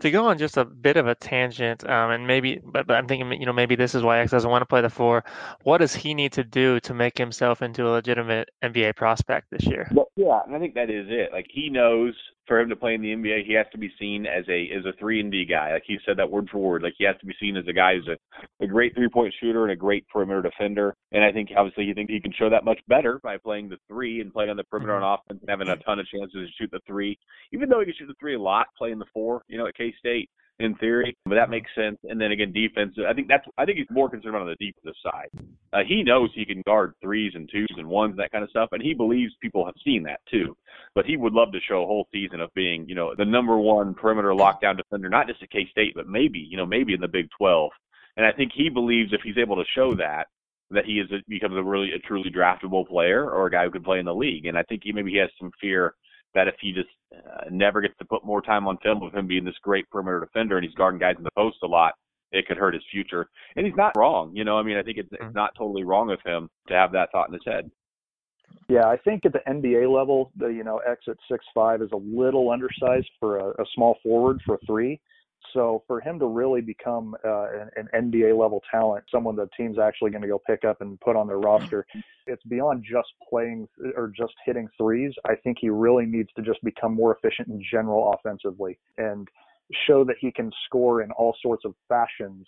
to go on just a bit of a tangent, um, and maybe, but, but I'm thinking, you know, maybe this is why X doesn't want to play the four. What does he need to do to make himself into a legitimate NBA prospect this year? Well, yeah, and I think that is it. Like he knows for him to play in the NBA, he has to be seen as a as a three and D guy. Like he said that word for word. Like he has to be seen as a guy who's a, a great three point shooter and a great perimeter defender. And I think obviously he thinks he can show that much better by playing the three and playing on the perimeter on mm-hmm. offense and having a ton of chances to shoot the three. Even though he can shoot the three a lot, playing the four, you know, at K State in theory, but that makes sense. And then again, defense. I think that's. I think he's more concerned on the defensive side. Uh, he knows he can guard threes and twos and ones and that kind of stuff, and he believes people have seen that too. But he would love to show a whole season of being, you know, the number one perimeter lockdown defender, not just at K State, but maybe, you know, maybe in the Big 12. And I think he believes if he's able to show that, that he is a, becomes a really a truly draftable player or a guy who can play in the league. And I think he maybe he has some fear that if he just uh, never gets to put more time on film of him being this great perimeter defender and he's guarding guys in the post a lot, it could hurt his future. And he's not wrong, you know. I mean, I think it's, it's mm-hmm. not totally wrong of him to have that thought in his head. Yeah, I think at the NBA level, the you know X at six five is a little undersized for a, a small forward for three. So for him to really become uh, an, an, NBA level talent, someone the team's actually going to go pick up and put on their roster, it's beyond just playing or just hitting threes. I think he really needs to just become more efficient in general offensively and show that he can score in all sorts of fashions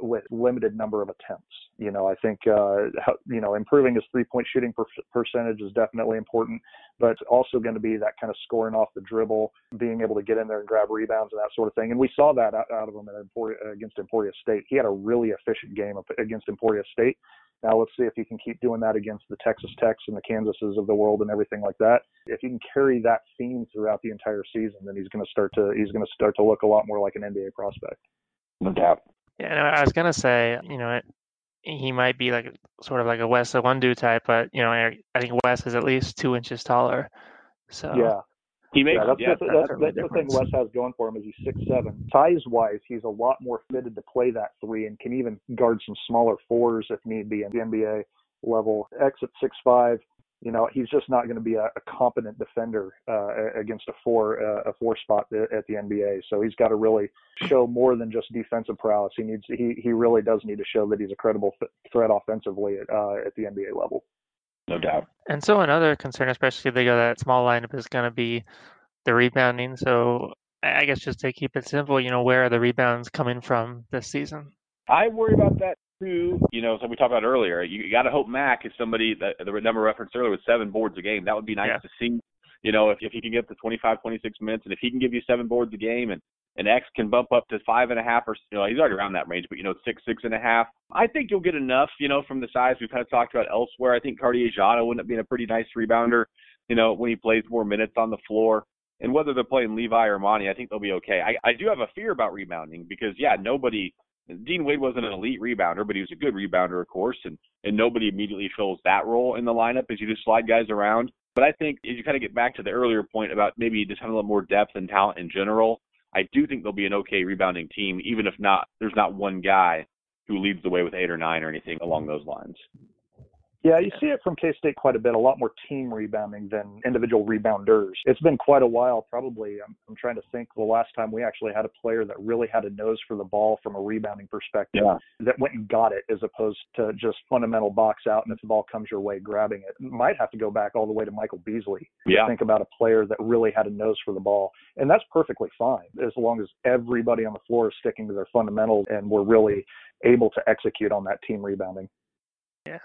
with limited number of attempts. You know, I think uh, you know improving his three point shooting per- percentage is definitely important, but it's also going to be that kind of scoring off the dribble, being able to get in there and grab rebounds and that sort of thing. And we saw that out, out of him at Emporia, against Emporia State. He had a really efficient game against Emporia State. Now let's see if he can keep doing that against the Texas Techs and the Kansases of the world and everything like that. If he can carry that theme throughout the entire season, then he's going to start to he's going to start to look a lot more like an NBA prospect. No doubt. Yeah, I was gonna say, you know, it, he might be like sort of like a Wes Iwundu type, but you know, I, I think Wes is at least two inches taller. So yeah, he makes yeah, that's, yeah, the, that's, that's, the thing Wes has going for him is he's six seven. Size wise, he's a lot more fitted to play that three and can even guard some smaller fours if need be in the NBA level. X at six five, you know, he's just not going to be a, a competent defender uh, against a four uh, a four spot at the NBA. So he's got to really show more than just defensive prowess. He needs he he really does need to show that he's a credible threat offensively at, uh, at the NBA level. No doubt. And so another concern, especially if they go that small lineup, is going to be the rebounding. So I guess just to keep it simple, you know, where are the rebounds coming from this season? I worry about that too. You know, so we talked about earlier. You, got to hope Mac is somebody that the number referenced earlier with seven boards a game. That would be nice yeah. to see. You know, if, if he can get to 25, 26 minutes, and if he can give you seven boards a game, and and X can bump up to five and a half, or you know, he's already around that range, but you know, six, six and a half. I think you'll get enough. You know, from the size we've kind of talked about elsewhere. I think Cartier Diarra would up being a pretty nice rebounder. You know, when he plays more minutes on the floor. And whether they're playing Levi or Monty, I think they'll be okay. I, I do have a fear about rebounding because, yeah, nobody Dean Wade wasn't an elite rebounder, but he was a good rebounder, of course, and and nobody immediately fills that role in the lineup as you just slide guys around. But I think as you kind of get back to the earlier point about maybe just having a little more depth and talent in general, I do think they'll be an okay rebounding team, even if not there's not one guy who leads the way with eight or nine or anything along those lines. Yeah, you see it from K State quite a bit, a lot more team rebounding than individual rebounders. It's been quite a while, probably. I'm, I'm trying to think the last time we actually had a player that really had a nose for the ball from a rebounding perspective yeah. that went and got it as opposed to just fundamental box out and if the ball comes your way, grabbing it. Might have to go back all the way to Michael Beasley yeah. to think about a player that really had a nose for the ball. And that's perfectly fine as long as everybody on the floor is sticking to their fundamentals and we're really able to execute on that team rebounding. Yeah,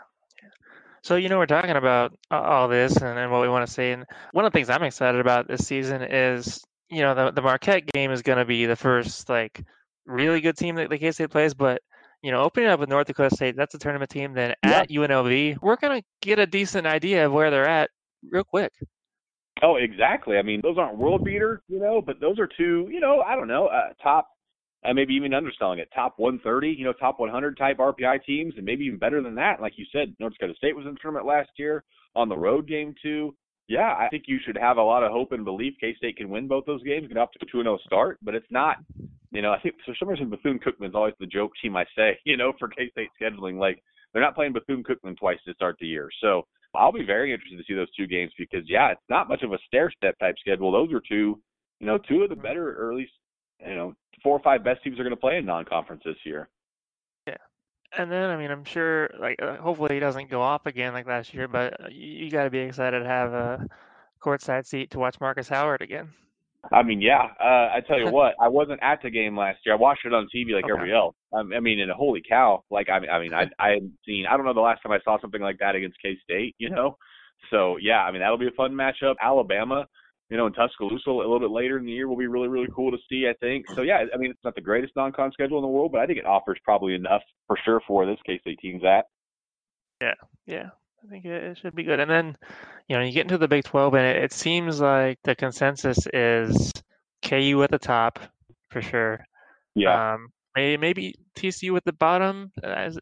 so, you know, we're talking about all this and, and what we want to say. And one of the things I'm excited about this season is, you know, the, the Marquette game is going to be the first, like, really good team that the K State plays. But, you know, opening up with North Dakota State, that's a tournament team. Then yeah. at UNLV, we're going to get a decent idea of where they're at real quick. Oh, exactly. I mean, those aren't world beater, you know, but those are two, you know, I don't know, uh, top and maybe even underselling it, top 130, you know, top 100 type RPI teams, and maybe even better than that. Like you said, North Dakota State was in the tournament last year on the road game too. yeah, I think you should have a lot of hope and belief K State can win both those games, get off to a 2 0 start, but it's not. You know, I think for some reason Bethune Cookman's always the joke team I say, you know, for K State scheduling. Like, they're not playing Bethune Cookman twice to start the year. So I'll be very interested to see those two games because, yeah, it's not much of a stair step type schedule. Those are two, you know, two of the better, or at least, you know, four or five best teams are going to play in non conference this year. Yeah. And then, I mean, I'm sure, like, uh, hopefully he doesn't go off again like last year, but you, you got to be excited to have a courtside seat to watch Marcus Howard again. I mean, yeah. Uh, I tell you what, I wasn't at the game last year. I watched it on TV like Okay. everybody else. I, I mean, and holy cow! Like, I mean, I mean, I I hadn't seen. I don't know the last time I saw something like that against K State. You know, so yeah. I mean, that'll be a fun matchup. Alabama, you know, in Tuscaloosa a little bit later in the year will be really really cool to see. I think. So yeah. I mean, it's not the greatest non-con schedule in the world, but I think it offers probably enough for sure for this K State team's at. Yeah, yeah. I think it, it should be good. And then, you know, you get into the Big 12, and it, it seems like the consensus is KU at the top for sure. Yeah. Um, maybe, maybe TCU at the bottom as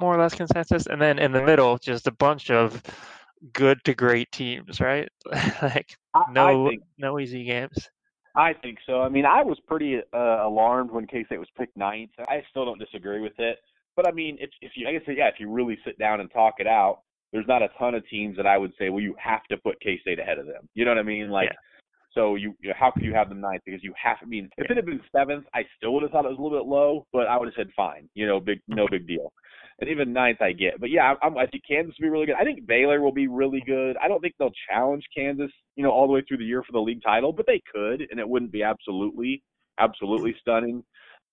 more or less consensus, and then in the middle, just a bunch of good to great teams, right? like no think no easy games. I think so. I mean, I was pretty uh, alarmed when K State was picked ninth. I still don't disagree with it, but I mean, if if you, like I said, yeah, if you really sit down and talk it out, there's not a ton of teams that I would say, well, you have to put K State ahead of them. You know what I mean? Like, Yeah. so you, you know, how could you have them ninth? Because you have. I mean, if it had been seventh, I still would have thought it was a little bit low, but I would have said fine. You know, big, no big deal. And even ninth, I get. But yeah, I'm, I think Kansas will be really good. I think Baylor will be really good. I don't think they'll challenge Kansas, you know, all the way through the year for the league title, but they could, and it wouldn't be absolutely, absolutely stunning.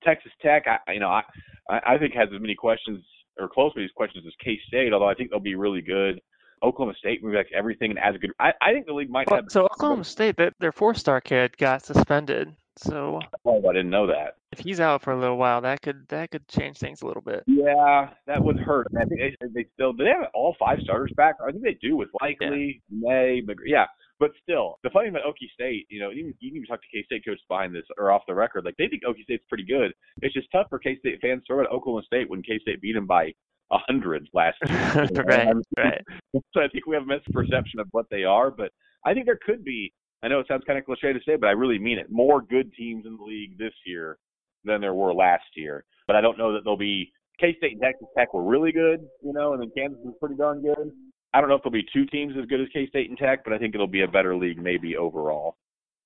Texas Tech, I, you know, I, I think has as many questions or close to these questions as K State, although I think they'll be really good. Oklahoma State, maybe like everything and as a good. I, I think the league might Well, have. so Oklahoma State, that their four-star kid got suspended. So Oh, I didn't know that. if he's out for a little while, that could that could change things a little bit. Yeah, that would hurt. I think they, they still do they have all five starters back? I think they do with Likekele, May, McGr- yeah. But still, the funny thing about Okie State, you know, even you can even talk to K State coaches behind this or off the record, like they think Okie State's pretty good. It's just tough for K State fans to throw at Oklahoma State when K State beat them by a hundred last year. right, right. so I think we have a misperception of what they are, but I think there could be. I know it sounds kind of cliche to say, but I really mean it. More good teams in the league this year than there were last year. But I don't know that they'll be. K State and Texas Tech were really good, you know, and then Kansas was pretty darn good. I don't know if there'll be two teams as good as K State and Tech, but I think it'll be a better league maybe overall.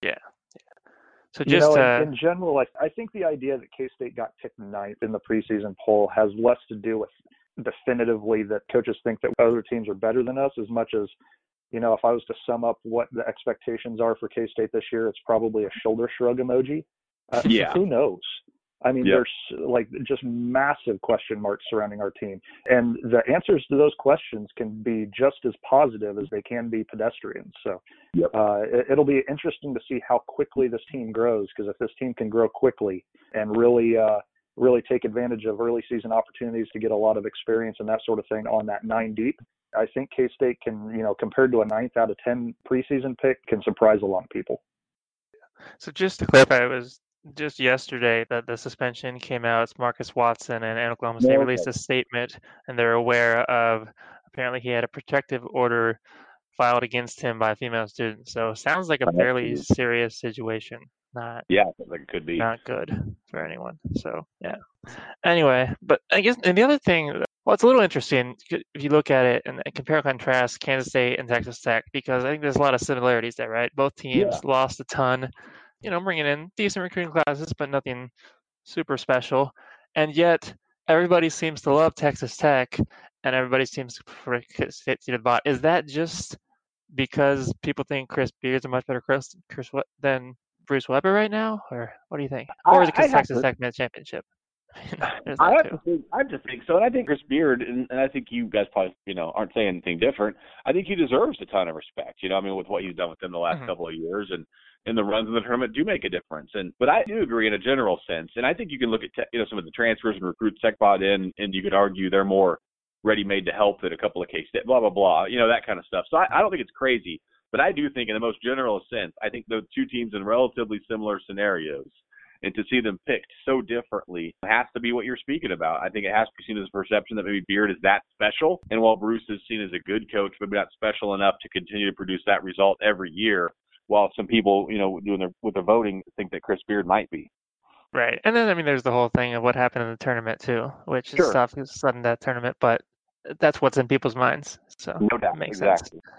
Yeah. So You just know, uh, in, in general, I, I think the idea that K State got picked ninth in the preseason poll has less to do with definitively that coaches think that other teams are better than us as much as, you know, if I was to sum up what the expectations are for K State this year, it's probably a shoulder shrug emoji. Uh, Yeah. Who knows? I mean, Yep. there's like just massive question marks surrounding our team. And the answers to those questions can be just as positive as they can be pedestrian. So Yep. uh, it, it'll be interesting to see how quickly this team grows because if this team can grow quickly and really, uh, really take advantage of early season opportunities to get a lot of experience and that sort of thing on that nine deep, I think K State can, you know, compared to a ninth out of 10 preseason pick, can surprise a lot of people. So just to clarify, it was just yesterday that the suspension came out. It's Marcus Watson and, Oklahoma State Yeah, released a statement, and they're aware of apparently he had a protective order filed against him by a female student. So sounds like a fairly serious situation. Not Yeah, it could be. not good for anyone. So yeah. Anyway, but I guess and the other thing, well, it's a little interesting if you look at it and compare and contrast Kansas State and Texas Tech because I think there's a lot of similarities there, right? Both teams lost a ton, you know, bringing in decent recruiting classes, but nothing super special, and yet everybody seems to love Texas Tech, and everybody seems to State to the bot. Is that just because people think Chris Beard's a much better Chris, Chris than Bruce Weber right now, or what do you think? Or is it because Texas to- Tech made a championship? I that have too. to think. I to think so, and I think Chris Beard, and, and I think you guys probably, you know, aren't saying anything different. I think he deserves a ton of respect. You know, I mean, with what he's done with them the last Mhm. couple of years, and and the runs in the tournament do make a difference. And but I do agree in a general sense, and I think you can look at te- you know some of the transfers and recruits Tech brought in, and you could argue they're more ready-made to help than a couple of K State, blah blah blah, you know that kind of stuff. So I, I don't think it's crazy, but I do think in the most general sense, I think the two teams in relatively similar scenarios and to see them picked so differently has to be what you're speaking about. I think it has to be seen as a perception that maybe Beard is that special, and while Bruce is seen as a good coach, maybe not special enough to continue to produce that result every year. While some people, you know, doing their with their voting, think that Chris Beard might be. Right, and then I mean, there's the whole thing of what happened in the tournament too, which Sure. is tough. Sudden death tournament, but that's what's in people's minds. So No doubt. makes exactly. sense.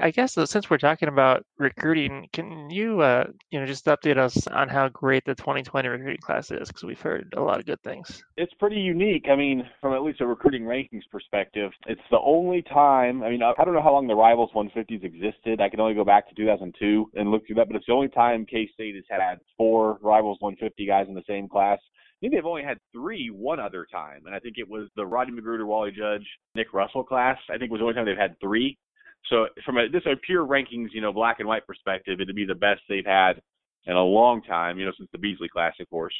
I guess since we're talking about recruiting, can you, uh, you know, just update us on how great the 2020 recruiting class is? Because we've heard a lot of good things. it's pretty unique. I mean, from at least a recruiting rankings perspective, it's the only time. I mean, I I don't know how long the Rivals 150s existed. I can only go back to 2002 and look through that, but it's the only time K State has had four Rivals 150 guys in the same class. I think they've only had three one other time, and I think it was the Rodney McGruder, Wally Judge, Nick Russell class. I think was the only time they've had three. So from a this a pure rankings, you know, black and white perspective, it'd be the best they've had in a long time, you know, since the Beasley Classic of course.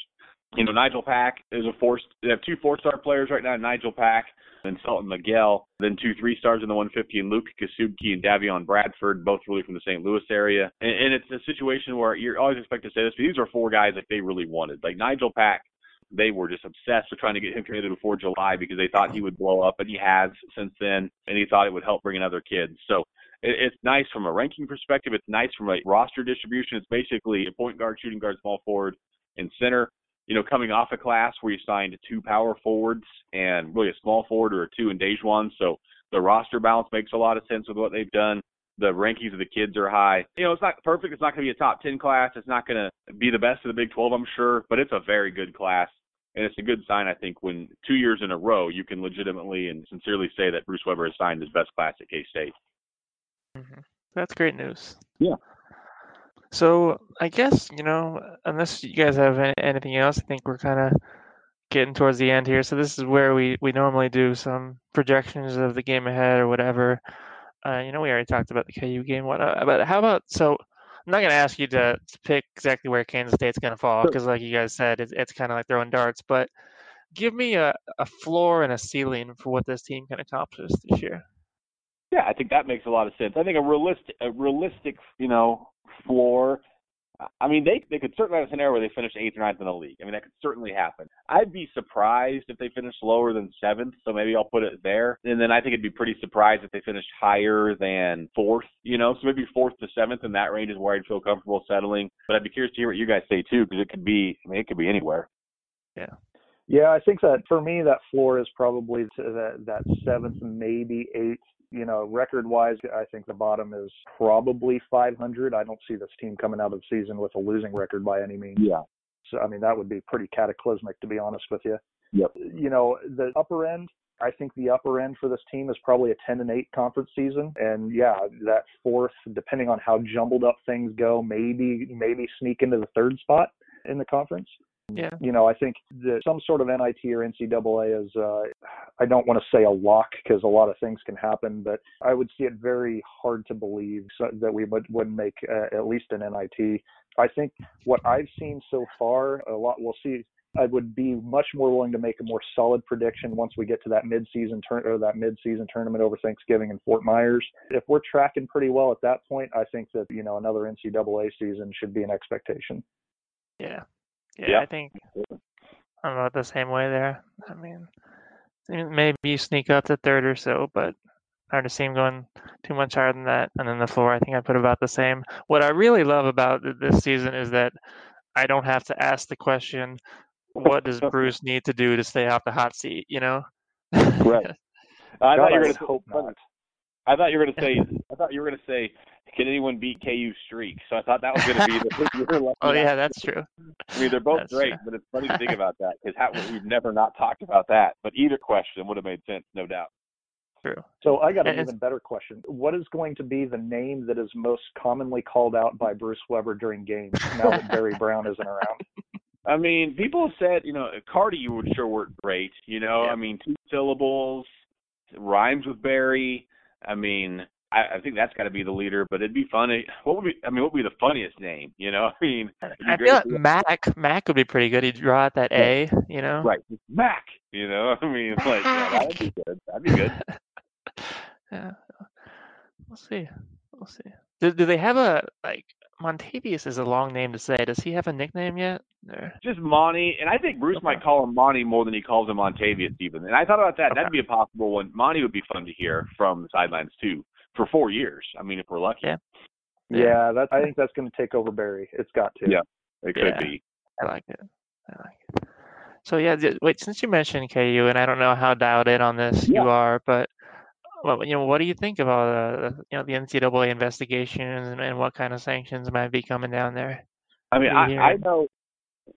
You know, Nigel Pack is a four. They have two four-star players right now: Nigel Pack and Selton Miguel. Then two three-stars in the 150, and Luke Kasubke and Davion Bradford, both really from the St. Louis area. And, and it's a situation where you're always expect to say this, but these are four guys that they really wanted. Like Nigel Pack, they were just obsessed with trying to get him committed before July because they thought he would blow up, and he has since then, and he thought it would help bring in other kids. So it, it's nice from a ranking perspective. It's nice from a roster distribution. It's basically a point guard, shooting guard, small forward, and center. You know, coming off a class where you signed two power forwards and really a small forward or a two in DaJuan. So the roster balance makes a lot of sense with what they've done. The rankings of the kids are high. You know, it's not perfect. It's not going to be a top 10 class. It's not going to be the best of the Big 12, I'm sure, but it's a very good class. And it's a good sign, I think, when two years in a row you can legitimately and sincerely say that Bruce Weber has signed his best class at K State. hmm That's great news. Yeah. So I guess you know, unless you guys have anything else, I think we're kind of getting towards the end here. So this is where we we normally do some projections of the game ahead or whatever. Uh, you know, we already talked about the KU game. What? But how about so? I'm not going to ask you to, to pick exactly where Kansas State's going to fall because, like you guys said, it's, it's kind of like throwing darts. But give me a, a floor and a ceiling for what this team can accomplish this year. Yeah, I think that makes a lot of sense. I think a realistic, a realistic, you know, floor. I mean, they they could certainly have a scenario where they finish eighth or ninth in the league. I mean, that could certainly happen. I'd be surprised if they finished lower than seventh, so maybe I'll put it there. And then I think it'd be pretty surprised if they finished higher than fourth. You know, so maybe fourth to seventh in that range is where I'd feel comfortable settling. But I'd be curious to hear what you guys say too, because it could be. I mean, it could be anywhere. Yeah, Yeah, I think that for me, that floor is probably to that that seventh, maybe eighth. You know, record wise, I think the bottom is probably 500. I don't see this team coming out of the season with a losing record by any means. Yeah. So, I mean, that would be pretty cataclysmic, to be honest with you. Yep. You know, the upper end, I think the upper end for this team is probably a 10 and 8 conference season. And yeah, that fourth, depending on how jumbled up things go, maybe maybe sneak into the third spot in the conference. Yeah. You know, I think that some sort of NIT or NCAA is, uh, I don't want to say a lock because a lot of things can happen, but I would see it very hard to believe so, that we would, wouldn't make uh, at least an NIT. I think what I've seen so far, a lot, we'll see. I would be much more willing to make a more solid prediction once we get to that mid-season turn or that mid-season tournament over Thanksgiving in Fort Myers. If we're tracking pretty well at that point, I think that you know another NCAA season should be an expectation. Yeah. Yeah, Yeah. I think I'm about the same way there. I mean, maybe you sneak up to third or so, but hard to see him going too much higher than that. And then the floor, I think I put about the same. What I really love about this season is that I don't have to ask the question, what does Bruce need to do to stay off the hot seat? You know? Right. I God, thought you were going to hope not. I thought you were going to say. I thought you were going to say, "Can anyone beat KU streak?" So I thought that was going to be the. you oh yeah, that's true. I mean, they're both That's great, true. but it's funny to think about that because we've never not talked about that. But either question would have made sense, no doubt. True. So I got an even better question. What is going to be the name that is most commonly called out by Bruce Weber during games now that Barry Brown isn't around? I mean, people said, you know, Cardi would sure work great. You know, Yeah. I mean, two syllables, rhymes with Barry. I mean, I, I think that's got to be the leader. But it'd be funny. What would be? I mean, what would be the funniest name? You know, I mean, I be I great feel like Mac Mac would be pretty good. He'd draw out that A, you know. right, Mac. You know, I mean, like yeah, that'd be good. That'd be good. yeah. We'll see. We'll see. Do, do they have a like Montavious is a long name to say. Does he have a nickname yet? Or... Just Monty, and I think Bruce okay. might call him Monty more than he calls him Montavious even. And I thought about that. Okay. That'd be a possible one. Monty would be fun to hear from the sidelines too for four years. I mean, if we're lucky. Yeah. Yeah, that I think that's going to take over Barry. It's got to. Yeah, it could yeah. be. I like it. I like it. So yeah, wait. Since you mentioned KU, and I don't know how dialed in on this yeah. you are, but well, you know, what do you think about uh, you know the NCAA investigations and, and, what kind of sanctions might be coming down there? I mean, I, I know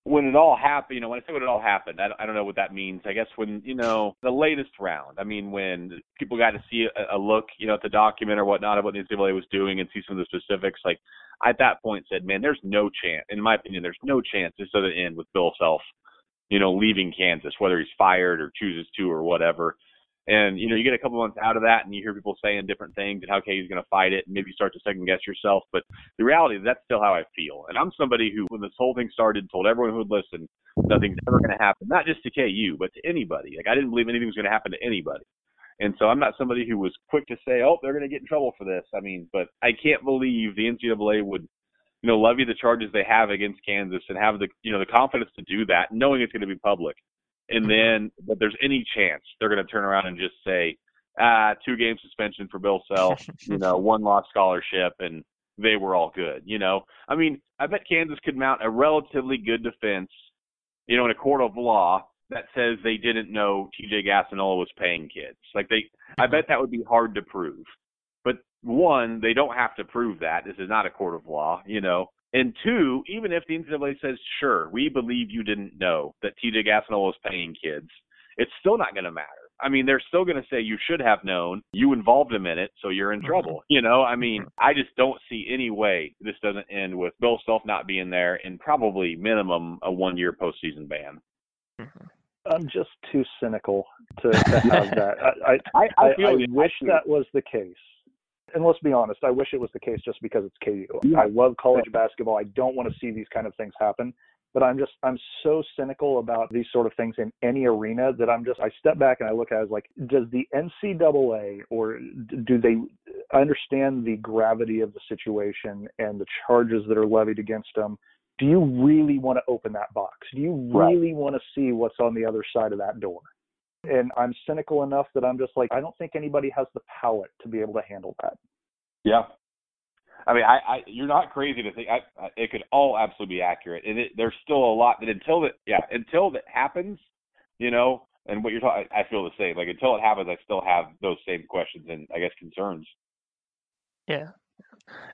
when it all happened. You know, when I say when it all happened, I don't, I don't know what that means. I guess when you know the latest round. I mean, when people got to see a, a look, you know, at the document or whatnot of what the NCAA was doing and see some of the specifics. Like at that point, said, man, there's no chance. In my opinion, there's no chance this doesn't end with Bill Self, you know, leaving Kansas, whether he's fired or chooses to or whatever. And you know, you get a couple months out of that, and you hear people saying different things and how KU's going to fight it, and maybe start to second guess yourself. But the reality is that's still how I feel. And I'm somebody who, when this whole thing started, told everyone who would listen, nothing's ever going to happen, not just to KU, but to anybody. Like I didn't believe anything was going to happen to anybody. And so I'm not somebody who was quick to say, oh, they're going to get in trouble for this. I mean, but I can't believe the NCAA would, you know, levy the charges they have against Kansas and have the, you know, the confidence to do that, knowing it's going to be public and then but there's any chance they're going to turn around and just say, ah, two game suspension for Bill Self, you know, one lost scholarship, and they were all good. You know, I mean, I bet Kansas could mount a relatively good defense, you know, in a court of law that says they didn't know TJ Gassnola was paying kids. Like they, I bet that would be hard to prove. But one, they don't have to prove that. This is not a court of law, you know. And two, even if the NCAA says, sure, we believe you didn't know that TJ Gassnola was paying kids, it's still not going to matter. I mean, they're still going to say you should have known. You involved him in it, so you're in mm-hmm. trouble. You know, I mean, mm-hmm. I just don't see any way this doesn't end with Bill Self not being there and probably minimum a one year postseason ban. Mm-hmm. I'm just too cynical to, to have that. I I, I, I, I wish that was the case and let's be honest, I wish it was the case just because it's KU. Yeah. I love college basketball. I don't want to see these kind of things happen. But I'm just I'm so cynical about these sort of things in any arena that I'm just I step back and I look at it as like, does the NCAA or do they understand the gravity of the situation and the charges that are levied against them? Do you really want to open that box? Do you really right. want to see what's on the other side of that door? And I'm cynical enough that I'm just like, I don't think anybody has the palate to be able to handle that. Yeah. I mean, I, I you're not crazy to think I, it could all absolutely be accurate, and it, there's still a lot that until that, yeah, until that happens, you know, and what you're talking, I feel the same. Like until it happens, I still have those same questions and I guess concerns. Yeah,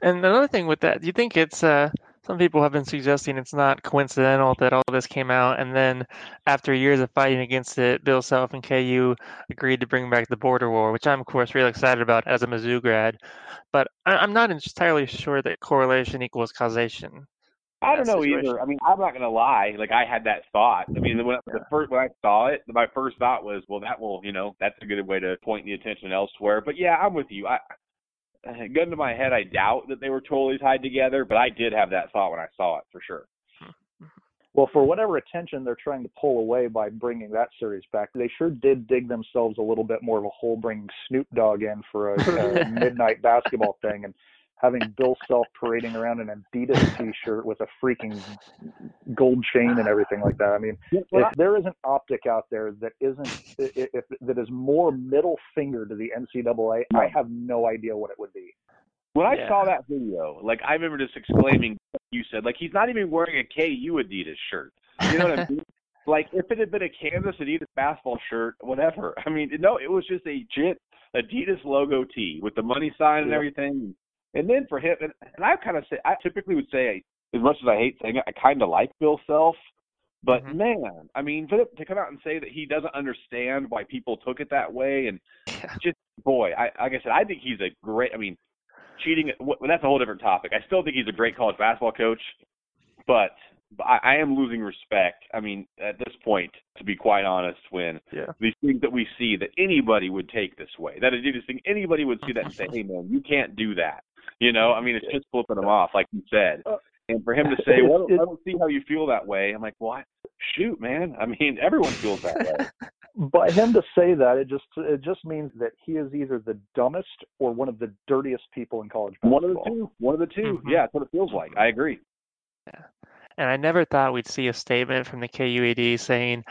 and another thing with that, do you think it's uh some people have been suggesting it's not coincidental that all this came out, and then after years of fighting against it, Bill Self and KU agreed to bring back the border war, which I'm of course really excited about as a Mizzou grad. But I'm not entirely sure that correlation equals causation. I don't know situation. either. I mean, I'm not gonna lie. Like I had that thought. I mean, when the first when I saw it, my first thought was, well, that will, you know, that's a good way to point the attention elsewhere. But yeah, I'm with you. I gun to my head, I doubt that they were totally tied together, but I did have that thought when I saw it for sure. Hmm. Well, for whatever attention they're trying to pull away by bringing that series back, they sure did dig themselves a little bit more of a hole bringing Snoop Dogg in for a, a midnight basketball thing. And having Bill Self parading around an Adidas T-shirt with a freaking gold chain and everything like that. I mean, if there is an optic out there that isn't if, that is more middle finger to the NCAA, I have no idea what it would be. When I yeah. saw that video, like I remember just exclaiming, "You said like he's not even wearing a KU Adidas shirt." You know what I mean? like if it had been a Kansas Adidas basketball shirt, whatever. I mean, no, it was just a legit Adidas logo tee with the money sign and everything. And then for him, and, and I kind of say, I typically would say, as much as I hate saying it, I kind of like Bill Self. But mm-hmm. man, I mean, for to come out and say that he doesn't understand why people took it that way, and yeah. just boy, I like I said, I think he's a great. I mean, cheating. Well, that's a whole different topic. I still think he's a great college basketball coach, but I, I am losing respect. I mean, at this point, to be quite honest, when yeah. these things that we see that anybody would take this way, that Adidas thing, anybody would see that and say, "Hey, man, you can't do that." You know, I mean, it's just flipping them off, like you said. And for him to say, "Well, I don't see how you feel that way," I'm like, "What? Shoot, man! I mean, everyone feels that way." by him to say that, it just it just means that he is either the dumbest or one of the dirtiest people in college basketball. One of the two. One of the 2 Mhm. Yeah, that's what it feels like. I agree. Yeah. And I never thought we'd see a statement from the KUED saying,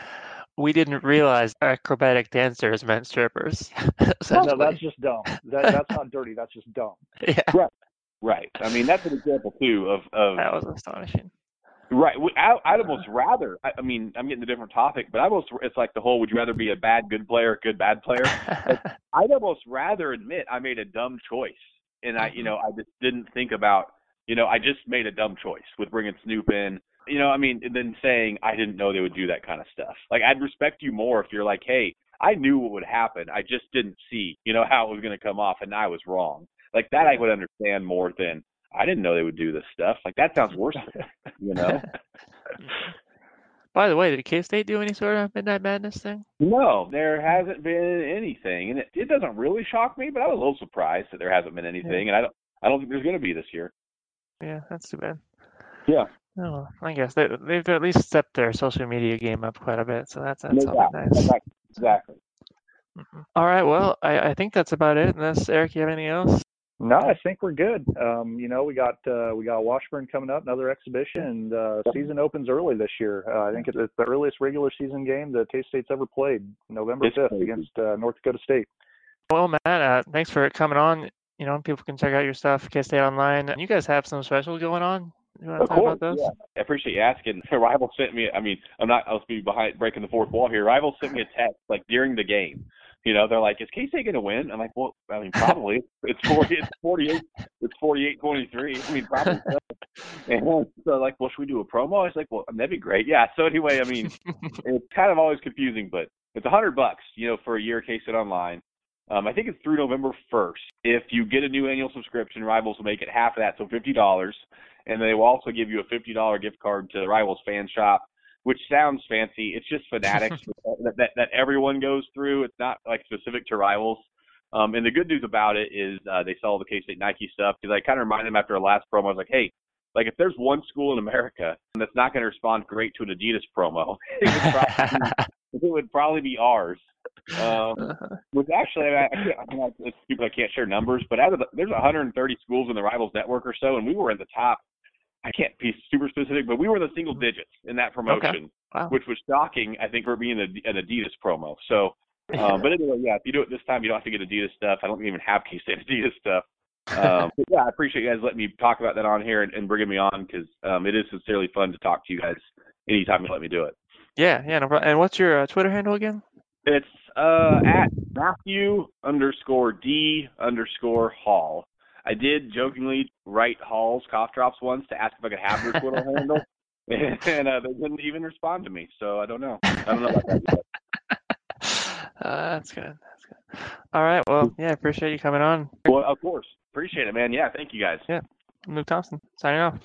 "We didn't realize acrobatic dancers meant strippers." No, that's just dumb. That that's not dirty. That's just dumb. yeah, Right. I mean, that's an example too of of that was astonishing. Right. I, I'd almost rather. I, I mean, I'm getting a different topic, but I almost it's like the whole: Would you rather be a bad good player, good bad player? I'd almost rather admit I made a dumb choice, and I, you mm-hmm. know, I just didn't think about, you know, I just made a dumb choice with bringing Snoop in. You know, I mean, than saying I didn't know they would do that kind of stuff. Like I'd respect you more if you're like, hey, I knew what would happen. I just didn't see, you know, how it was going to come off, and I was wrong. Like that, I would understand more than I didn't know they would do this stuff. Like that sounds worse, you know. By the way, did K State do any sort of Midnight Madness thing? No, there hasn't been anything, and it, it doesn't really shock me. But I was a little surprised that there hasn't been anything, and I don't, I don't think there's going to be this year. Yeah, that's too bad. Yeah. Oh, I guess they, they've at least stepped their social media game up quite a bit, so that's that's No all doubt. nice. Exactly. exactly. Mhm. All right, well, I, I think that's about it. Unless Eric, you have anything else? No, I think we're good. Um, you know, we got uh, we got Washburn coming up, another exhibition, and uh, season opens early this year. Uh, I think it's, it's the earliest regular season game that K State's ever played, November fifth against uh, North Dakota State. Well, Matt, uh, thanks for coming on. You know, people can check out your stuff, K State Online. You guys have some specials going on. You want to Of talk course, about yeah. I appreciate you asking. Rival sent me. I mean, I'm not. I'll be behind breaking the fourth wall here. Rival sent me a text like during the game. You know, they're like, "Is K State going to win?" I'm like, "Well, I mean, probably. it's forty. It's forty-eight. It's forty-eight twenty-three. I mean, probably." So. And so, like, well, should we do a promo? I was like, "Well, that'd be great." Yeah. So anyway, I mean, it's kind of always confusing, but it's a hundred bucks, you know, for a year K State Online. Um, I think it's through November 1st. If you get a new annual subscription, Rivals will make it half of that, so fifty dollars, and they will also give you a fifty dollar gift card to the Rivals fan shop, which sounds fancy. It's just fanatics that, that that everyone goes through. It's not like specific to Rivals. Um, and the good news about it is uh, they sell the K State Nike stuff because I kind of reminded them after our last promo. I was like, hey, like if there's one school in America that's not going to respond great to an Adidas promo, it would probably, it would probably be ours. Um, which actually, I, I can't, I'm not, it's stupid. I can't share numbers, but out of the, there's 130 schools in the Rivals network or so, and we were in the top. I can't be super specific, but we were in the single digits in that promotion, Wow. which was shocking. I think for being an Adidas promo. So, um, but anyway, yeah, if you do it this time, you don't have to get Adidas stuff. I don't even have K State Adidas stuff. Um, but yeah, I appreciate you guys letting me talk about that on here and, and bringing me on because um, it is sincerely fun to talk to you guys anytime you let me do it. yeah, yeah, no problem. And what's your uh, Twitter handle again? It's uh, at Matthew underscore D underscore Hall. I did jokingly write Hall's cough drops once to ask if I could have their Twitter handle, and uh, they didn't even respond to me. So I don't know. I don't know about that. Uh, that's good. That's good. All right. Well, yeah, appreciate you coming on. Well, of course, appreciate it, man. Yeah, thank you guys. Yeah. Luke Thompson signing off.